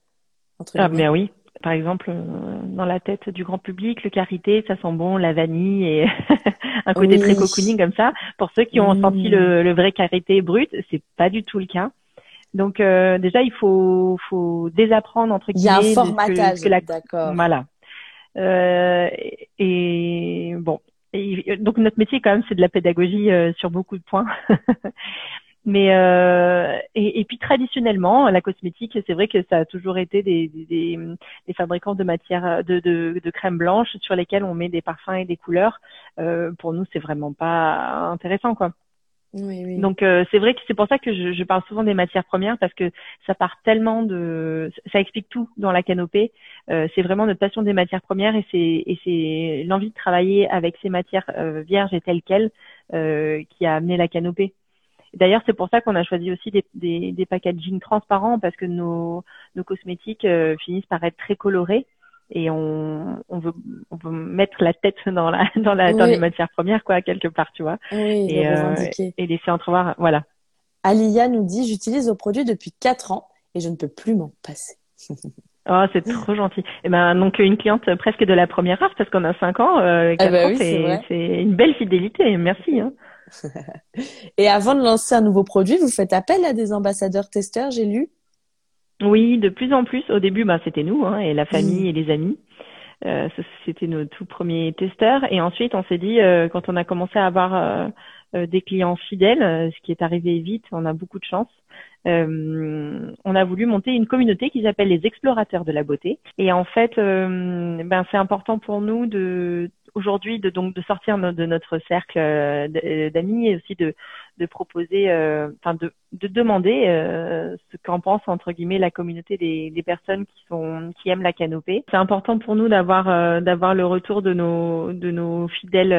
ah bien oui par exemple, euh, dans la tête du grand public, le karité, ça sent bon, la vanille et *laughs* un côté très cocooning comme ça. Pour ceux qui ont senti le, le, vrai karité brut, c'est pas du tout le cas. Donc euh, déjà, il faut, faut désapprendre entre guillemets. Il y a un formatage, d'accord. Voilà. Euh, et bon, et, donc notre métier quand même, c'est de la pédagogie euh, sur beaucoup de points. *laughs* Mais euh, et, et, puis traditionnellement, la cosmétique, c'est vrai que ça a toujours été des, des, des fabricants de matière de, de, de, crème blanche sur lesquelles on met des parfums et des couleurs. Euh, pour nous, c'est vraiment pas intéressant, quoi. Oui, oui. Donc euh, c'est vrai que c'est pour ça que je, je, parle souvent des matières premières parce que ça part tellement de, ça explique tout dans la canopée. Euh, c'est vraiment notre passion des matières premières et c'est et c'est l'envie de travailler avec ces matières euh, vierges et telles quelles qui a amené la canopée. D'ailleurs, c'est pour ça qu'on a choisi aussi des, des, des packaging transparents parce que nos, nos cosmétiques euh, finissent par être très colorés et on, on, veut, on veut mettre la tête dans la *laughs* dans la dans les matières premières quoi quelque part tu vois et, euh, et laisser entrevoir voilà Alia nous dit j'utilise vos produits depuis quatre ans et je ne peux plus m'en passer *laughs* Oh, c'est trop gentil. Et eh ben donc une cliente presque de la première heure parce qu'on a cinq ans. Euh, ah bah c'est une belle fidélité. Merci. Hein. *laughs* Et avant de lancer un nouveau produit, vous faites appel à des ambassadeurs testeurs, j'ai lu Oui, de plus en plus. Au début, bah, c'était nous hein, et la famille mm. et les amis. Euh, c'était nos tout premiers testeurs. Et ensuite, on s'est dit, euh, quand on a commencé à avoir euh, des clients fidèles, ce qui est arrivé vite, on a beaucoup de chance. On a voulu monter une communauté qui s'appelle les explorateurs de la beauté. Et en fait, ben c'est important pour nous de aujourd'hui de donc de sortir de notre cercle euh, d'amis et aussi de de proposer euh, enfin de de demander euh, ce qu'en pense entre guillemets la communauté des, des personnes qui sont qui aiment la canopée. C'est important pour nous d'avoir d'avoir le retour de nos de nos fidèles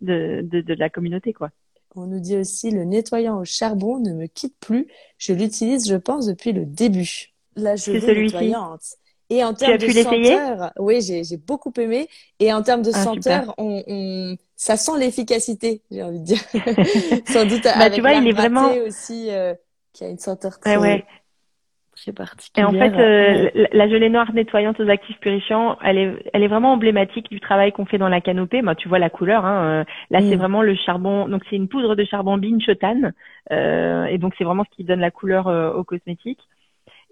de, de de la communauté quoi. On nous dit aussi le nettoyant au charbon ne me quitte plus. Je l'utilise, je pense, depuis le début. La gelée nettoyante. Et en termes de senteur, oui, j'ai beaucoup aimé. Et en termes de ah, senteur, on, on, ça sent l'efficacité, j'ai envie de dire. *laughs* Sans doute bah, avec tu vois, il est vraiment aussi euh, qui a une senteur très, ouais. très particulière. Et en fait, euh, la, gelée noire nettoyante aux actifs purifiants, elle est, elle est vraiment emblématique du travail qu'on fait dans la canopée. Bah, tu vois la couleur. Hein, euh, là, c'est mm. vraiment le charbon. Donc, c'est une poudre de charbon binchotan. Euh, et donc, c'est vraiment ce qui donne la couleur au cosmétique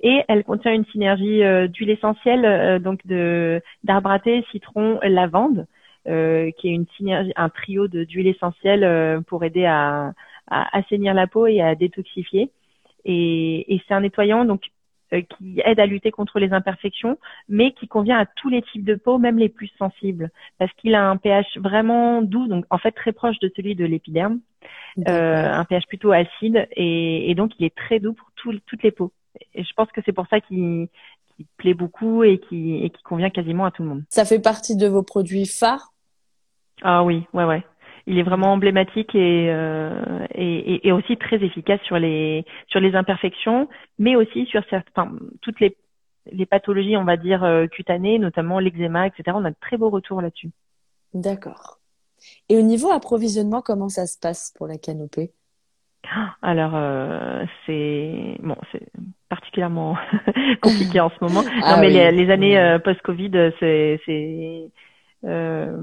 et elle contient une synergie euh, d'huile essentielle, euh, donc de d'arbre à thé, citron, lavande, euh, qui est une synergie, un trio d'huile essentielle pour aider à, à, assainir la peau et à détoxifier. Et, et c'est un nettoyant donc qui aide à lutter contre les imperfections, mais qui convient à tous les types de peau, même les plus sensibles, parce qu'il a un pH vraiment doux, donc en fait très proche de celui de l'épiderme, euh, un pH plutôt acide, et, et, donc il est très doux pour toutes les peaux et je pense que c'est pour ça qu'il plaît beaucoup et qui convient quasiment à tout le monde. Ça fait partie de vos produits phares? Ah oui, ouais ouais. Il est vraiment emblématique et, euh, et, et, aussi très efficace sur les sur les imperfections, mais aussi sur certains, toutes les les pathologies, on va dire euh, cutanées, notamment l'eczéma, etc. On a de très beaux retours là-dessus. D'accord. Et au niveau approvisionnement, comment ça se passe pour la canopée? Alors euh, c'est bon, c'est particulièrement *laughs* compliqué en ce moment. Ah non, mais les, années euh, post-Covid, c'est c'est euh,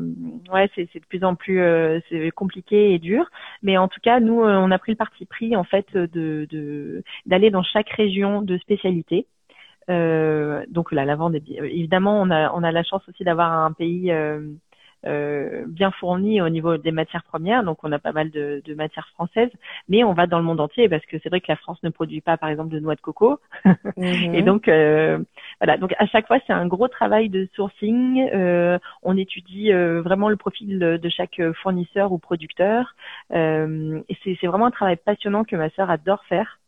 ouais, c'est c'est de plus en plus euh, c'est compliqué et dur. Mais en tout cas, nous, on a pris le parti pris en fait de de d'aller dans chaque région de spécialité. donc la lavande, évidemment, on a on a la chance aussi d'avoir un pays euh, bien fourni au niveau des matières premières, donc on a pas mal de, de, matières françaises, mais on va dans le monde entier parce que c'est vrai que la France ne produit pas, par exemple, de noix de coco, *laughs* et mhm. donc euh, voilà. Donc à chaque fois, c'est un gros travail de sourcing. Euh, on étudie euh, vraiment le profil de, chaque fournisseur ou producteur, et c'est vraiment un travail passionnant que ma sœur adore faire.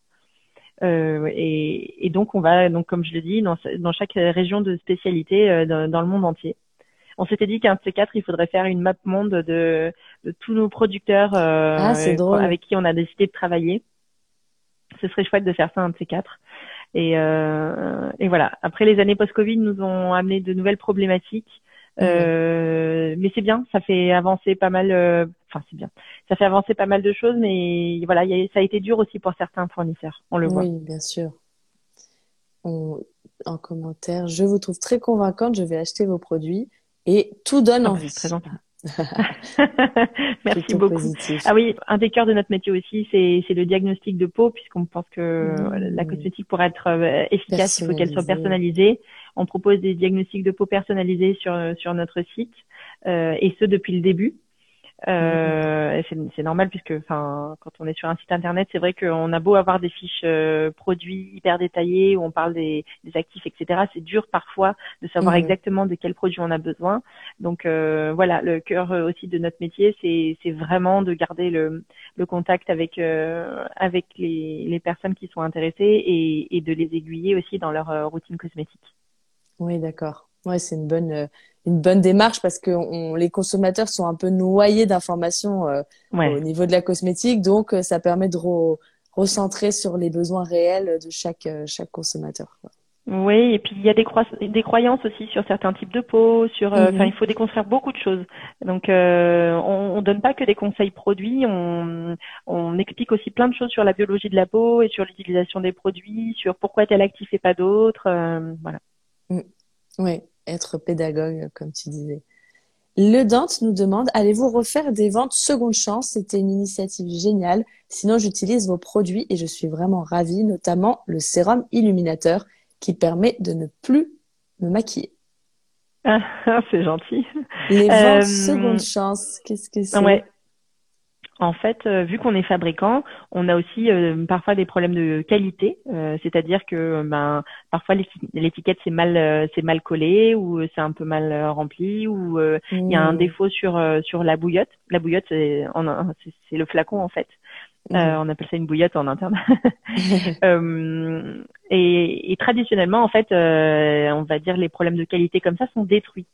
Euh, et, et, donc on va donc comme je le dis dans, dans chaque région de spécialité dans, dans, le monde entier on s'était dit qu'un de ces quatre, il faudrait faire une map monde de, de tous nos producteurs euh, ah, avec qui on a décidé de travailler. Ce serait chouette de faire ça un de ces quatre. Et, euh, et voilà. Après, les années post-Covid nous ont amené de nouvelles problématiques. Euh, mais c'est bien, ça fait avancer pas mal. Euh, enfin, c'est bien. Ça fait avancer pas mal de choses, mais voilà, ça a été dur aussi pour certains fournisseurs. On le voit. Oui, bien sûr. En commentaire, je vous trouve très convaincante. Je vais acheter vos produits. Et tout donne ah, envie. Très gentil. *laughs* Merci beaucoup. Ah oui, un des cœurs de notre métier aussi, c'est le diagnostic de peau, puisqu'on pense que mmh. la cosmétique pour être euh, efficace, il faut qu'elle soit personnalisée. On propose des diagnostics de peau personnalisés sur sur notre site, euh, et ce depuis le début. Euh, c'est normal puisque, enfin, quand on est sur un site internet, c'est vrai qu'on a beau avoir des fiches euh, produits hyper détaillées où on parle des, des actifs, etc. C'est dur parfois de savoir exactement de quel produit on a besoin. Donc euh, voilà, le cœur aussi de notre métier, c'est vraiment de garder le, le contact avec avec les, les, personnes qui sont intéressées et, et de les aiguiller aussi dans leur routine cosmétique. Oui, d'accord. Ouais, c'est une bonne une bonne démarche parce que on, les consommateurs sont un peu noyés d'informations euh, au niveau de la cosmétique, donc euh, ça permet de recentrer sur les besoins réels de chaque euh, chaque consommateur. Quoi. Oui, et puis il y a des, des croyances aussi sur certains types de peau, sur, enfin, mhm. il faut déconstruire beaucoup de choses. Donc, on, on donne pas que des conseils produits, on, on explique aussi plein de choses sur la biologie de la peau et sur l'utilisation des produits, sur pourquoi tel actif et pas d'autres, voilà. Mm. Oui, être pédagogue, comme tu disais. Le Dante nous demande, allez-vous refaire des ventes seconde chance? C'était une initiative géniale. Sinon, j'utilise vos produits et je suis vraiment ravie, notamment le sérum illuminateur qui permet de ne plus me maquiller. Ah, *laughs* c'est gentil. Les ventes euh, seconde chance, qu'est-ce que c'est? ouais en fait, euh, vu qu'on est fabricant, on a aussi euh, parfois des problèmes de qualité, euh, c'est-à-dire que ben parfois l'étiquette c'est mal c'est mal collé ou c'est un peu mal rempli ou il y a un mmh. défaut sur sur la bouillotte. La bouillotte c'est c'est le flacon en fait. Mmh. on appelle ça une bouillotte en interne. *laughs* et, et, traditionnellement, en fait, on va dire les problèmes de qualité comme ça sont détruits.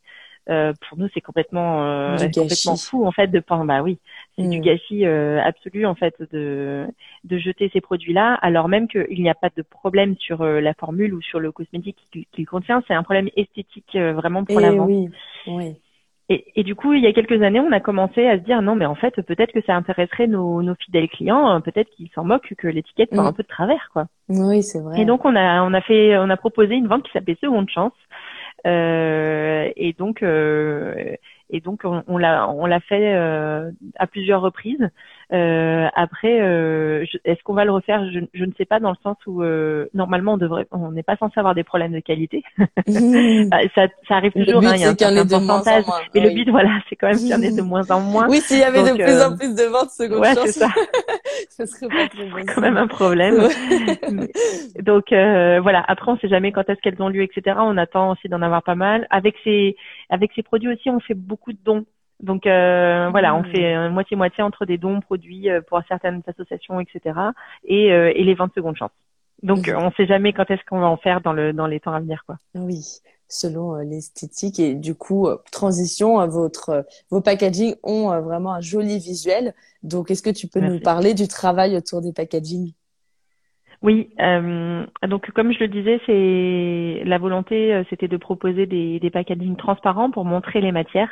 Euh, pour nous c'est complètement euh, complètement fou en fait de penser bah oui c'est du mm. gâchis euh, absolu en fait de de jeter ces produits là alors même qu'il n'y a pas de problème sur la formule ou sur le cosmétique qu'il contient c'est un problème esthétique vraiment pour la vente oui, oui. Et, et, du coup, il y a quelques années, on a commencé à se dire non, mais en fait, peut-être que ça intéresserait nos, nos fidèles clients, peut-être qu'ils s'en moquent que l'étiquette soit mm. un peu de travers, quoi. Oui, c'est vrai. Et donc, on a on a fait, on a proposé une vente qui s'appelait Seconde Chance, euh, et donc, euh, et donc on, l'a on l'a fait euh, à plusieurs reprises. Euh, après, euh, est-ce qu'on va le refaire? Je, je, ne sais pas dans le sens où euh, normalement on devrait, on n'est pas censé avoir des problèmes de qualité. *laughs* Bah, ça, ça, arrive toujours, hein, il y a un certain pourcentage. Mais le but, voilà, c'est quand même qu'il y en ait de moins en moins. Oui, s'il y avait de plus en plus de ventes seconde ouais, c'est ça. *laughs* ça serait pas très bon. quand même un problème. *laughs* donc voilà. Après, on sait jamais quand est-ce qu'elles ont lieu, etc. On attend aussi d'en avoir pas mal. Avec ces, avec ces produits aussi, on fait beaucoup de dons. Donc euh, voilà, on mmh. fait moitié-moitié entre des dons produits euh, pour certaines associations, etc. Et, euh, et les ventes secondes chance. Donc on ne sait jamais quand est-ce qu'on va en faire dans le dans les temps à venir, quoi. Oui, selon l'esthétique et du coup transition, votre vos packaging ont vraiment un joli visuel. Donc est-ce que tu peux nous parler du travail autour des packaging oui, euh, donc comme je le disais, c'est la volonté, c'était de proposer des, des packaging transparents pour montrer les matières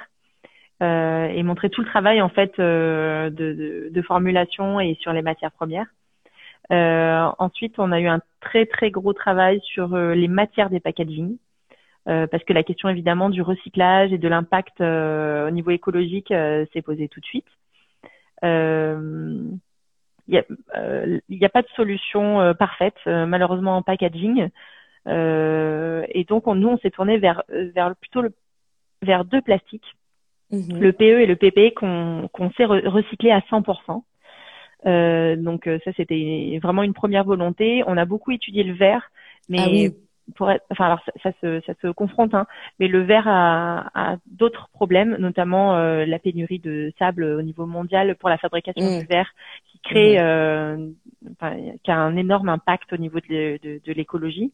euh, et montrer tout le travail en fait euh, de, de, de, formulation et sur les matières premières. Euh, ensuite, on a eu un très très gros travail sur euh, les matières des packaging. Euh, parce que la question évidemment du recyclage et de l'impact au niveau écologique s'est posée tout de suite. Il n'y a, a, pas de solution parfaite, malheureusement en packaging. et donc, on, nous, on s'est tourné vers, vers plutôt le, vers deux plastiques Mhm. le PE et le PP qu'on sait recycler à 100%. Euh, donc euh, ça c'était vraiment une première volonté. On a beaucoup étudié le verre, mais ah pour enfin alors ça, se, ça se confronte, hein, mais le verre a, a d'autres problèmes, notamment euh, la pénurie de sable au niveau mondial pour la fabrication mm. du verre, qui crée, mhm. euh, enfin, qui a un énorme impact au niveau de, de, de l'écologie.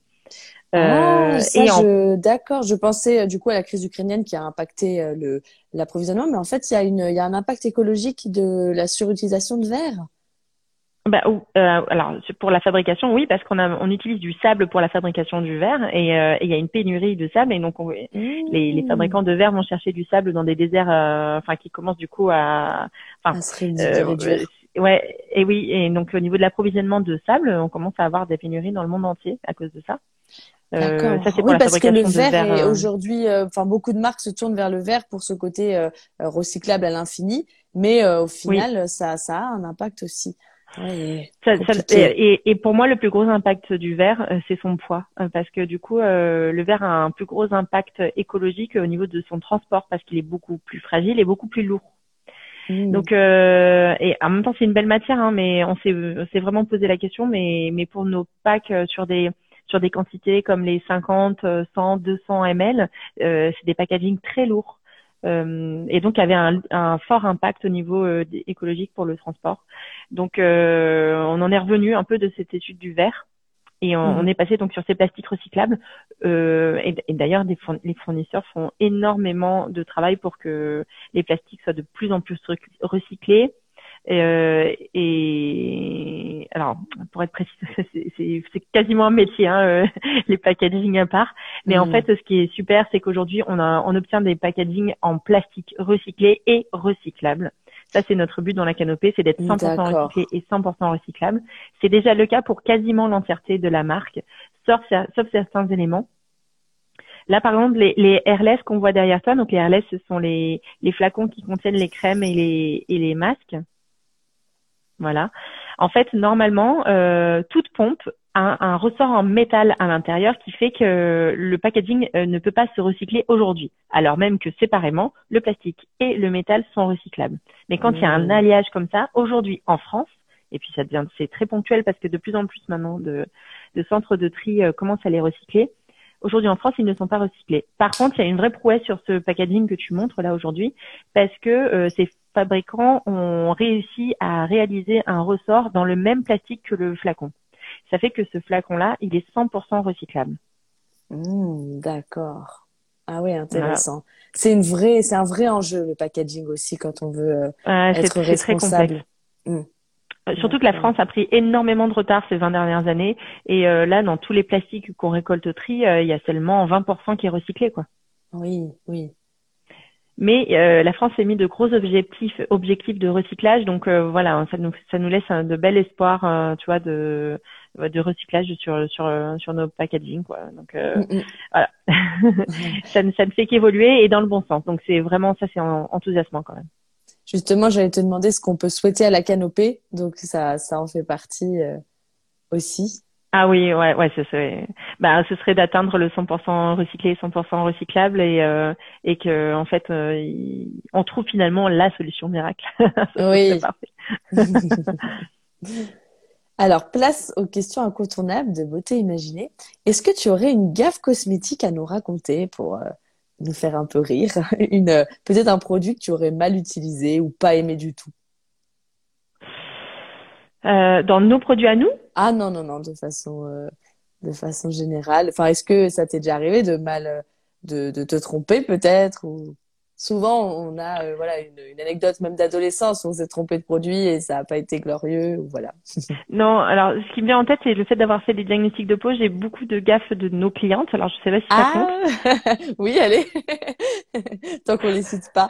Euh, ah, d'accord. Je pensais euh, du coup à la crise ukrainienne qui a impacté euh, le l'approvisionnement, mais en fait, il y a une, il y a un impact écologique de la surutilisation de verre. Bah, euh, alors pour la fabrication, oui, parce qu'on a, on utilise du sable pour la fabrication du verre et il y a une pénurie de sable et donc les, les, mmh. fabricants de verre vont chercher du sable dans des déserts, enfin qui commencent du coup à, enfin, ouais, et oui, et donc au niveau de l'approvisionnement de sable, on commence à avoir des pénuries dans le monde entier à cause de ça. Euh, ça, oui, parce que le verre, est euh, aujourd'hui, euh, enfin beaucoup de marques se tournent vers le verre pour ce côté euh, recyclable à l'infini, mais au final, ça, ça a un impact aussi. Ouais, ça, ça, et, et, pour moi, le plus gros impact du verre, c'est son poids, parce que du coup, le verre a un plus gros impact écologique au niveau de son transport, parce qu'il est beaucoup plus fragile et beaucoup plus lourd. Mmh. Donc et en même temps c'est une belle matière, hein, mais on s'est s'est vraiment posé la question, mais mais pour nos packs sur des sur des quantités comme les 50, 100, 200 ml, c'est des packaging très lourds. Euh, et donc avait un, un, fort impact au niveau euh, écologique pour le transport. Donc euh, on en est revenu un peu de cette étude du verre et on, mmh. est passé donc sur ces plastiques recyclables. Euh, et, et d'ailleurs, les fournisseurs font énormément de travail pour que les plastiques soient de plus en plus recyclés euh, et alors, pour être précis, *laughs* c'est quasiment un métier, hein, euh, *laughs* les packaging à part. Mais en mm. fait, ce qui est super, c'est qu'aujourd'hui, on, on obtient des packaging en plastique recyclé et recyclable. Ça, c'est notre but dans la canopée, c'est d'être 100% recyclé et 100% recyclable. C'est déjà le cas pour quasiment l'entièreté de la marque, sauf, sauf certains éléments. Là, par exemple, les, les airless qu'on voit derrière toi, donc les airless, ce sont les, les flacons qui contiennent les crèmes et les, et les masques. Voilà. En fait, normalement, euh, toute pompe a un ressort en métal à l'intérieur qui fait que le packaging euh, ne peut pas se recycler aujourd'hui, alors même que séparément, le plastique et le métal sont recyclables. Mais quand il y a un mmh. alliage comme ça, aujourd'hui en France, et puis ça devient c'est très ponctuel parce que de plus en plus maintenant de, de centres de tri euh, commencent à les recycler. Aujourd'hui en France, ils ne sont pas recyclés. Par contre, il y a une vraie prouesse sur ce packaging que tu montres là aujourd'hui parce que euh, c'est fabricants ont réussi à réaliser un ressort dans le même plastique que le flacon. Ça fait que ce flacon-là, il est 100% recyclable. Mmh, d'accord. Ah oui, intéressant. C'est une vraie, c'est un vrai enjeu le packaging aussi quand on veut euh, être responsable. Très mmh. euh, Surtout que la France a pris énormément de retard ces 20 dernières années et euh, là, dans tous les plastiques qu'on récolte au tri, il y a seulement 20% qui est recyclé, quoi. Oui, oui. Mais euh, la France a mis de gros objectifs, objectifs de recyclage, donc euh, voilà, ça nous, ça nous laisse de bel espoir, euh, tu vois, de, de recyclage sur sur sur nos packaging, quoi. Donc mm, mm. voilà, *laughs* ça, ne, ça ne fait qu'évoluer et dans le bon sens. Donc c'est vraiment ça, c'est enthousiasmant quand même. Justement, j'allais te demander ce qu'on peut souhaiter à la canopée, donc ça ça en fait partie aussi. Ah oui, ouais, ouais, ce serait, bah, ce serait d'atteindre le 100% recyclé, 100% recyclable et euh, et que en fait, euh, on trouve finalement la solution miracle. *laughs* oui. *laughs* Alors, place aux questions incontournables de beauté imaginée. Est-ce que tu aurais une gaffe cosmétique à nous raconter pour euh, nous faire un peu rire? *laughs* Une peut-être un produit que tu aurais mal utilisé ou pas aimé du tout? Euh, dans nos produits à nous? Ah non, non, non, de façon, euh, de façon générale. Enfin, est-ce que ça t'est déjà arrivé de mal, euh, de, de te tromper peut-être souvent on a euh, voilà une, une, anecdote même d'adolescence où on s'est trompé de produit et ça n'a pas été glorieux ou voilà. *laughs* non, alors ce qui me vient en tête c'est le fait d'avoir fait des diagnostics de peau. J'ai beaucoup de gaffes de nos clientes. Alors je sais pas si ça ah compte. *laughs* oui, allez. *laughs* Tant qu'on les cite pas.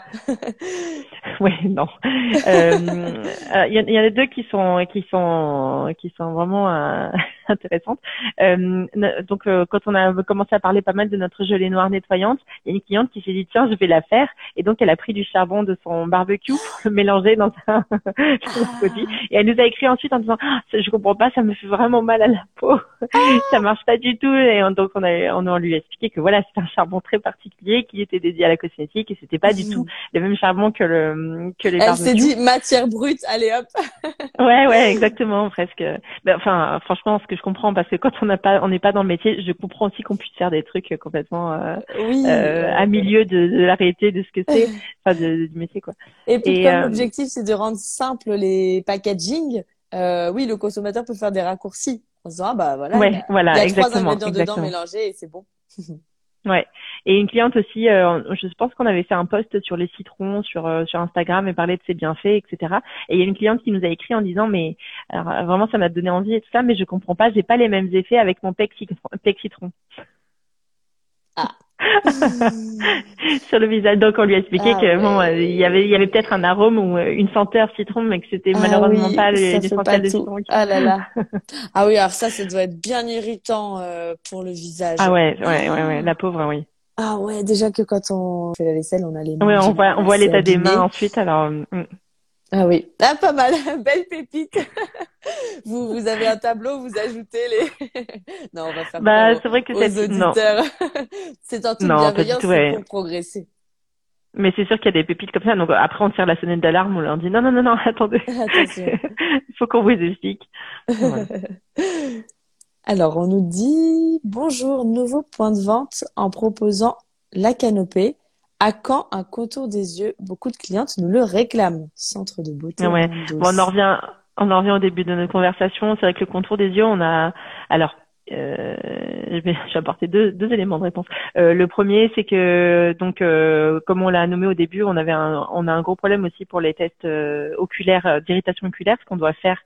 oui, non. Il euh, euh, y, y, en a deux qui sont qui sont qui sont vraiment euh, intéressantes. Euh, donc quand on a commencé à parler pas mal de notre gelée noire nettoyante, il y a une cliente qui s'est dit tiens je vais la faire et donc, elle a pris du charbon de son barbecue, mélangé dans un *laughs* produit. Et elle nous a écrit ensuite en disant, ah, je comprends pas, ça me fait vraiment mal à la peau. *laughs* ça marche pas du tout. Et donc, on a, on lui a expliqué que voilà, c'est un charbon très particulier qui était dédié à la cosmétique et c'était pas du tout le même charbon que le, que les Elle s'est dit matière brute, allez hop. *laughs* ouais, ouais, exactement, presque. Ben, enfin, franchement, ce que je comprends, parce que quand on n'a pas, on n'est pas dans le métier, je comprends aussi qu'on puisse faire des trucs complètement euh, euh, à milieu de, de la réalité de ce que c'est, *laughs* enfin du métier quoi. Et puis comme euh, l'objectif c'est de rendre simple les packaging, euh, oui le consommateur peut faire des raccourcis en se disant ah bah voilà, ouais, il y a, voilà, il y a exactement, trois ingrédients dedans mélangés et c'est bon. *laughs* Ouais. Et une cliente aussi, euh, je pense qu'on avait fait un post sur les citrons sur sur Instagram et parler de ses bienfaits, etc. Et il y a une cliente qui nous a écrit en disant mais alors, vraiment ça m'a donné envie et tout ça, mais je comprends pas, j'ai pas les mêmes effets avec mon pec citron. Ah. *laughs* sur le visage. Donc on lui a expliqué ah que bon, euh, il y avait il y avait peut-être un arôme ou euh, une senteur citron, mais que c'était ah malheureusement pas les, de citron. Ah là là. *laughs* ah oui, alors ça, ça doit être bien irritant euh, pour le visage. Ah ouais, ouais, ouais, ouais, la pauvre, oui. Ah ouais, déjà que quand on fait la vaisselle, on a les mains. Ouais, on voit on voit l'état des mains ensuite. Alors. Mm. Ah oui, ah, pas mal, *laughs* belle pépite. *laughs* vous, vous avez un tableau, vous ajoutez les. *laughs* non, on va faire. Bah, c'est vrai que c'est auditeurs. c'est en toute non, pour progresser. Mais c'est sûr qu'il y a des pépites comme ça. Donc après, on tire la sonnette d'alarme, on leur dit non, non, non, non, attendez. Il faut qu'on vous explique. Alors, on nous dit bonjour, nouveau point de vente en proposant la canopée. À quand un contour des yeux Beaucoup de clientes nous le réclament. Centre de beauté. Ouais. Bon, on en revient, on en revient au début de notre conversation. C'est vrai que le contour des yeux, on a, alors, euh, je, vais, *laughs* je vais apporter deux, deux éléments de réponse. Euh, le premier, c'est que donc euh, comme on l'a nommé au début, on avait un, on a un gros problème aussi pour les tests euh, oculaires euh, d'irritation oculaire, ce qu'on doit faire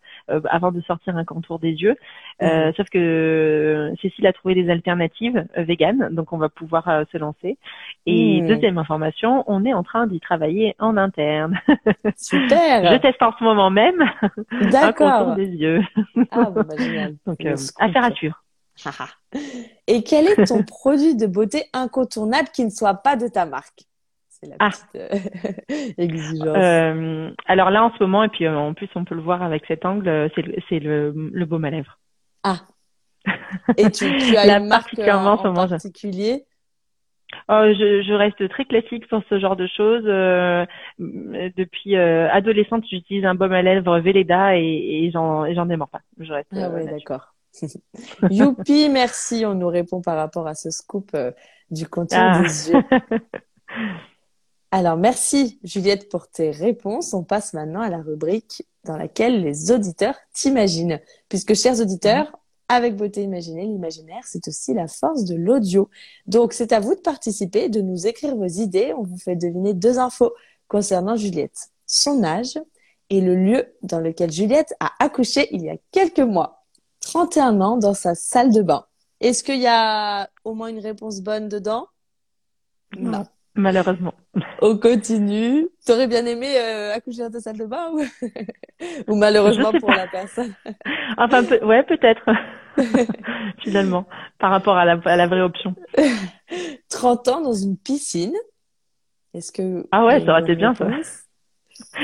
avant de sortir un contour des yeux. Mhm. Sauf que Cécile a trouvé des alternatives véganes, donc on va pouvoir se lancer. Et mhm. deuxième information, on est en train d'y travailler en interne. *laughs* Super. je teste en ce moment même *laughs* un contour des yeux. Ah bon, bah, génial. *laughs* donc affaire à suivre. Et quel est ton produit de beauté incontournable qui ne soit pas de ta marque? C'est la ah. petite euh, *laughs* exigence. Euh, alors là, en ce moment, et puis euh, en plus, on peut le voir avec cet angle, c'est le, le, baume à lèvres. Ah. *laughs* Et tu, as une marque en, particulier? Oh, je, je, reste très classique sur ce genre de choses. depuis adolescente, j'utilise un baume à lèvres Velleda et, et j'en démords pas. Je reste, ah oui, d'accord. *laughs* Youpi, merci. On nous répond par rapport à ce scoop euh, du contour ah. des yeux. Alors, merci Juliette pour tes réponses. On passe maintenant à la rubrique dans laquelle les auditeurs t'imaginent. Puisque, chers auditeurs, mhm. avec Beauté Imaginée, l'imaginaire, c'est aussi la force de l'audio. Donc, c'est à vous de participer, de nous écrire vos idées. On vous fait deviner deux infos concernant Juliette. Son âge et le lieu dans lequel Juliette a accouché il y a quelques mois. 31 ans dans sa salle de bain. Est-ce qu'il y a au moins une réponse bonne dedans? Non, malheureusement. On continue. T'aurais bien aimé euh, accoucher dans ta salle de bain ou, *laughs* malheureusement pour la personne? *laughs* Enfin, ouais, peut-être. *laughs* Finalement, par rapport à la, à la vraie option. 30 ans dans une piscine. Est-ce que ah ouais, ça aurait été bien ça.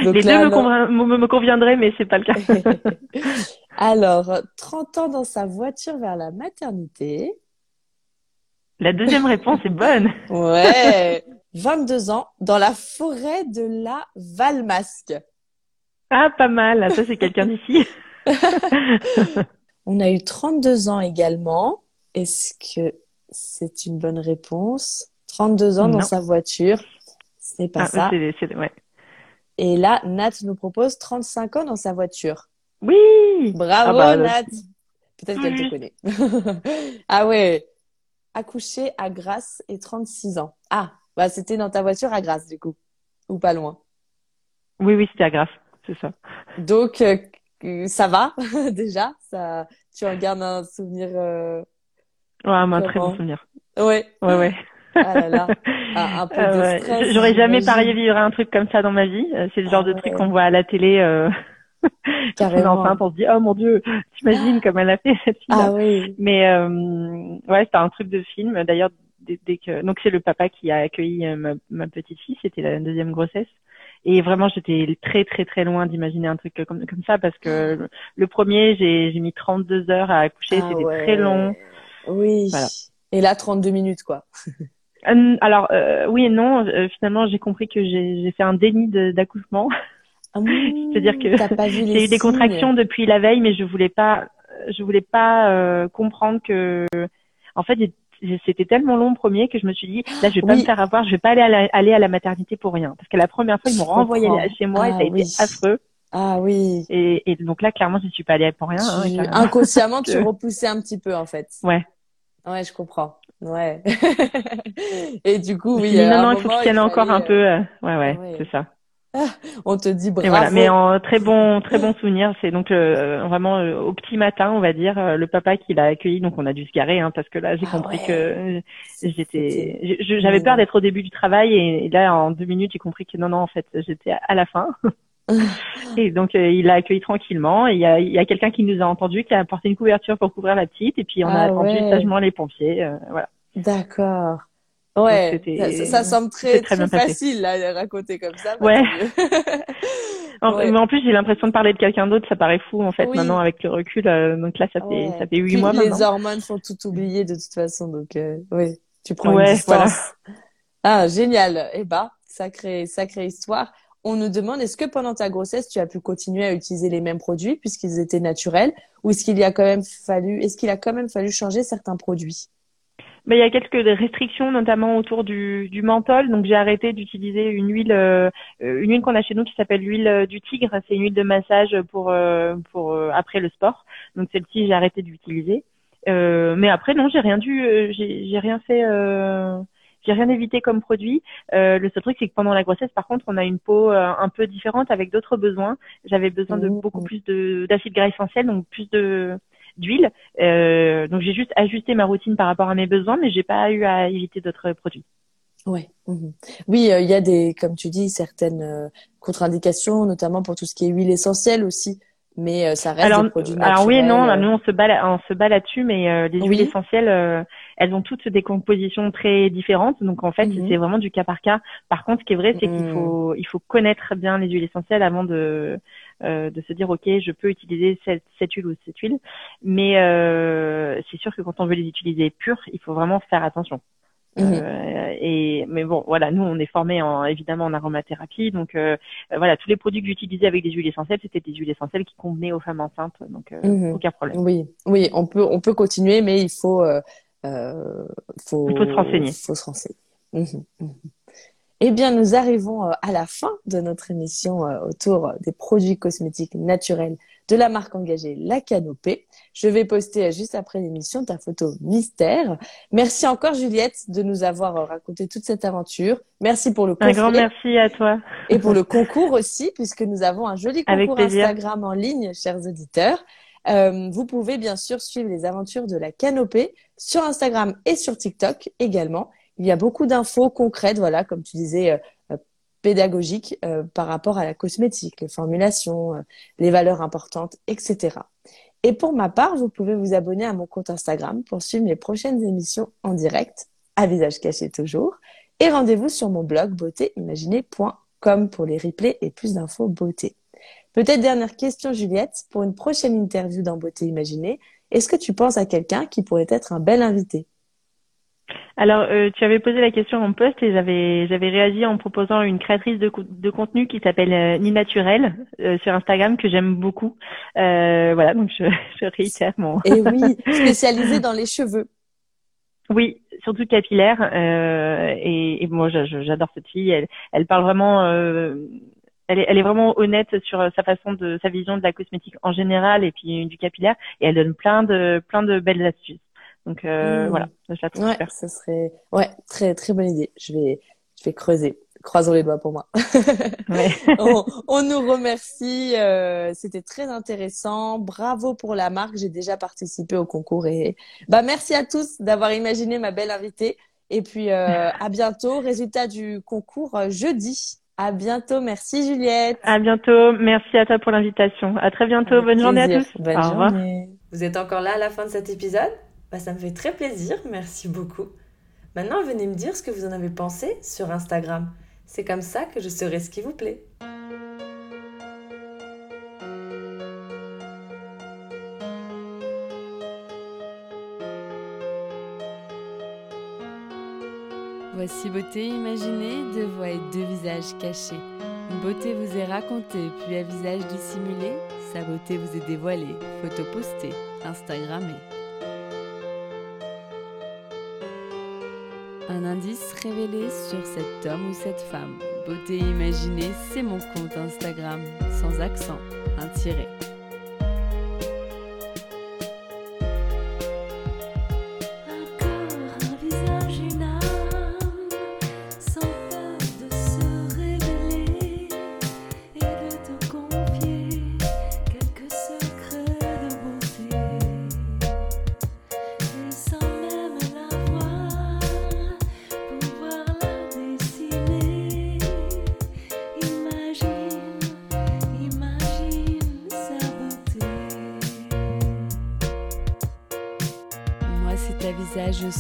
Les deux me, me, conviendraient, mais c'est pas le cas. Alors, 30 ans dans sa voiture vers la maternité. La deuxième réponse est bonne. Ouais. 22 ans dans la forêt de la Valmasque. Ah, pas mal. Ça, c'est quelqu'un d'ici. *laughs* *laughs* On a eu 32 ans également. Est-ce que c'est une bonne réponse? 32 ans dans sa voiture. C'est pas ah, ça. ouais. Et là, Nat nous propose 35 ans dans sa voiture. Oui Bravo, ah bah, Nat Peut-être qu'elle te connaît. *laughs* ah ouais Accouché à Grasse et 36 ans. Ah, bah c'était dans ta voiture à Grasse, du coup. Ou pas loin. Oui, oui, c'était à Grasse, c'est ça. Donc, euh, ça va, *laughs* déjà ça, Tu en gardes un souvenir... Euh... Ouais, un très bon souvenir. Ouais. Ouais, ouais. Ah là là, ah, un *laughs* peu de stress. J'aurais jamais parié vivre un truc comme ça dans ma vie. C'est le genre ah de truc qu'on voit à la télé. Euh... *laughs* Carrément. Enfin, on se dit, oh mon dieu, t'imagines comme elle a fait cette fille. Ah oui. Mais euh, ouais, c'était un truc de film. D'ailleurs, dès, que donc c'est le papa qui a accueilli euh, ma, ma petite fille. C'était la deuxième grossesse. Et vraiment, j'étais très très très loin d'imaginer un truc comme comme ça parce que le, premier, j'ai j'ai mis 32 heures à accoucher. Ah c'était très long. Oui. Voilà. Et là, 32 minutes quoi. *laughs* Euh, alors euh, oui et non. Euh, finalement, j'ai compris que j'ai fait un déni d'accouchement. Ah *laughs* C'est-à-dire que *laughs* j'ai eu des contractions depuis la veille, mais je voulais pas, je voulais pas comprendre que, en fait, c'était tellement long premier que je me suis dit là je vais pas me faire avoir, je vais pas aller à la, aller à la maternité pour rien parce que la première fois ils m'ont renvoyé chez moi et ça a ah été affreux. Ah oui. Et, et, donc là clairement je suis pas allée pour rien. Hein, inconsciemment *laughs* tu repoussais un petit peu en fait. Ouais. Ouais je comprends. Ouais. *laughs* et du coup, oui. Non, non, il faut qu'il ait encore un peu. Euh, ouais, ouais, c'est ça. *laughs* on te dit bravo. voilà, mais en très bon, très bon *laughs* souvenir. C'est donc euh, vraiment euh, au petit matin, on va dire, le papa qui l'a accueilli. Donc on a dû se garer, hein, parce que là, j'ai ah compris que j'étais, j'avais peur d'être au début du travail, et, là, en deux minutes, j'ai compris que non, non, en fait, j'étais à la fin. *laughs* et donc euh, il l'a accueilli tranquillement. Il y a, y a quelqu'un qui nous a entendu, qui a apporté une couverture pour couvrir la petite. Et puis on a ah attendu sagement les pompiers. Euh, voilà. D'accord. Ouais, ça, ça, semble très, très, facile là, à raconter comme ça. *laughs* Ouais. Mais en plus, j'ai l'impression de parler de quelqu'un d'autre, ça paraît fou en fait maintenant avec le recul. Euh, donc là, ça fait ça fait huit mois les maintenant. Les hormones font tout oublier de toute façon, donc oui, tu prends une distance. *laughs* Ah génial. Eh bah, sacrée, sacrée histoire. On nous demande est-ce que pendant ta grossesse, tu as pu continuer à utiliser les mêmes produits puisqu'ils étaient naturels, ou est-ce qu'il y a quand même fallu, est-ce qu'il a quand même fallu changer certains produits? Il y a quelques restrictions, notamment autour du, du menthol. Donc, j'ai arrêté d'utiliser une huile, euh, une huile qu'on a chez nous qui s'appelle l'huile euh, du tigre. C'est une huile de massage pour euh, pour après le sport. Donc, celle-ci, j'ai arrêté d'utiliser. mais après, non, j'ai rien dû, j'ai rien fait. j'ai rien évité comme produit. le seul truc, c'est que pendant la grossesse, par contre, on a une peau un peu différente avec d'autres besoins. J'avais besoin de mmh. beaucoup plus d'acide gras essentiel, donc plus de d'huile. Euh, donc j'ai juste ajusté ma routine par rapport à mes besoins, mais j'ai pas eu à éviter d'autres produits. Ouais. Mhm. Oui, euh, il y a des, comme tu dis, certaines euh, contre-indications, notamment pour tout ce qui est huile essentielle aussi. Mais ça reste des produits naturels. Alors oui, non, nous on se bat, on se bat là-dessus, mais les huiles essentielles, elles ont toutes des compositions très différentes. Donc en fait, mhm. c'est vraiment du cas par cas. Par contre, ce qui est vrai, c'est qu'il mhm. faut, il faut connaître bien les huiles essentielles avant de euh, de se dire ok je peux utiliser cette, cette huile ou cette huile. Mais euh, c'est sûr que quand on veut les utiliser pures il faut vraiment faire attention. Mhm. euh, et mais bon voilà nous on est formés en évidemment en aromathérapie. Donc euh, voilà tous les produits que j'utilisais avec des huiles essentielles c'était des huiles essentielles qui convenaient aux femmes enceintes. Donc mhm. aucun problème. Oui. Oui on peut on peut continuer mais il faut faut il faut se renseigner. faut se renseigner. Mhm. Eh bien, nous arrivons euh, à la fin de notre émission euh, autour des produits cosmétiques naturels de la marque engagée La Canopée. Je vais poster euh, juste après l'émission ta photo mystère. Merci encore Juliette de nous avoir raconté toute cette aventure. Merci pour le coffret. Un grand merci à toi. Et pour le *laughs* concours aussi, puisque nous avons un joli concours Instagram en ligne, chers auditeurs. vous pouvez bien sûr suivre les aventures de la Canopée sur Instagram et sur TikTok également il y a beaucoup d'infos concrètes, voilà, comme tu disais, euh, euh, pédagogiques euh, par rapport à la cosmétique, les formulations, les valeurs importantes, etc. Et pour ma part, vous pouvez vous abonner à mon compte Instagram pour suivre les prochaines émissions en direct, à visage caché toujours. Et rendez-vous sur mon blog beautéimaginée.com pour les replays et plus d'infos beauté. Peut-être dernière question, Juliette, pour une prochaine interview dans Beauté Imaginée, est-ce que tu penses à quelqu'un qui pourrait être un bel invité? Alors, euh, tu avais posé la question en poste et j'avais j'avais réagi en proposant une créatrice de, de contenu qui s'appelle euh, Ninaturel euh, sur Instagram que j'aime beaucoup. voilà, donc je, *laughs* je réitère mon. et oui, *laughs* spécialisée dans les cheveux. Oui, surtout capillaire. et, et moi, j'adore cette fille. Elle, elle parle vraiment. elle est, elle est vraiment honnête sur sa façon de sa vision de la cosmétique en général et puis du capillaire. Et elle donne plein de plein de belles astuces. Donc euh, mmh. voilà, je la trouve ouais, Ça serait ouais très très bonne idée. Je vais je vais creuser. Croisons les doigts pour moi. *laughs* ouais. on, on, nous remercie. Euh, C'était très intéressant. Bravo pour la marque. J'ai déjà participé au concours et bah merci à tous d'avoir imaginé ma belle invitée. Et puis euh, *laughs* à bientôt. Résultat du concours euh, jeudi. À bientôt. Merci Juliette. À bientôt. Merci à toi pour l'invitation. À très bientôt. Bonne journée à tous. Bonne Au journée. Revoir. Vous êtes encore là à la fin de cet épisode? Bah, ça me fait très plaisir, merci beaucoup. Maintenant, venez me dire ce que vous en avez pensé sur Instagram. C'est comme ça que je saurai ce qui vous plaît. Voici beauté imaginée, deux voix et deux visages cachés. Une beauté vous est racontée, puis un visage dissimulé. Sa beauté vous est dévoilée, photo postée, Instagrammée. Un indice révélé sur cet homme ou cette femme. Beauté imaginée, c'est mon compte Instagram, sans accent, un tiré.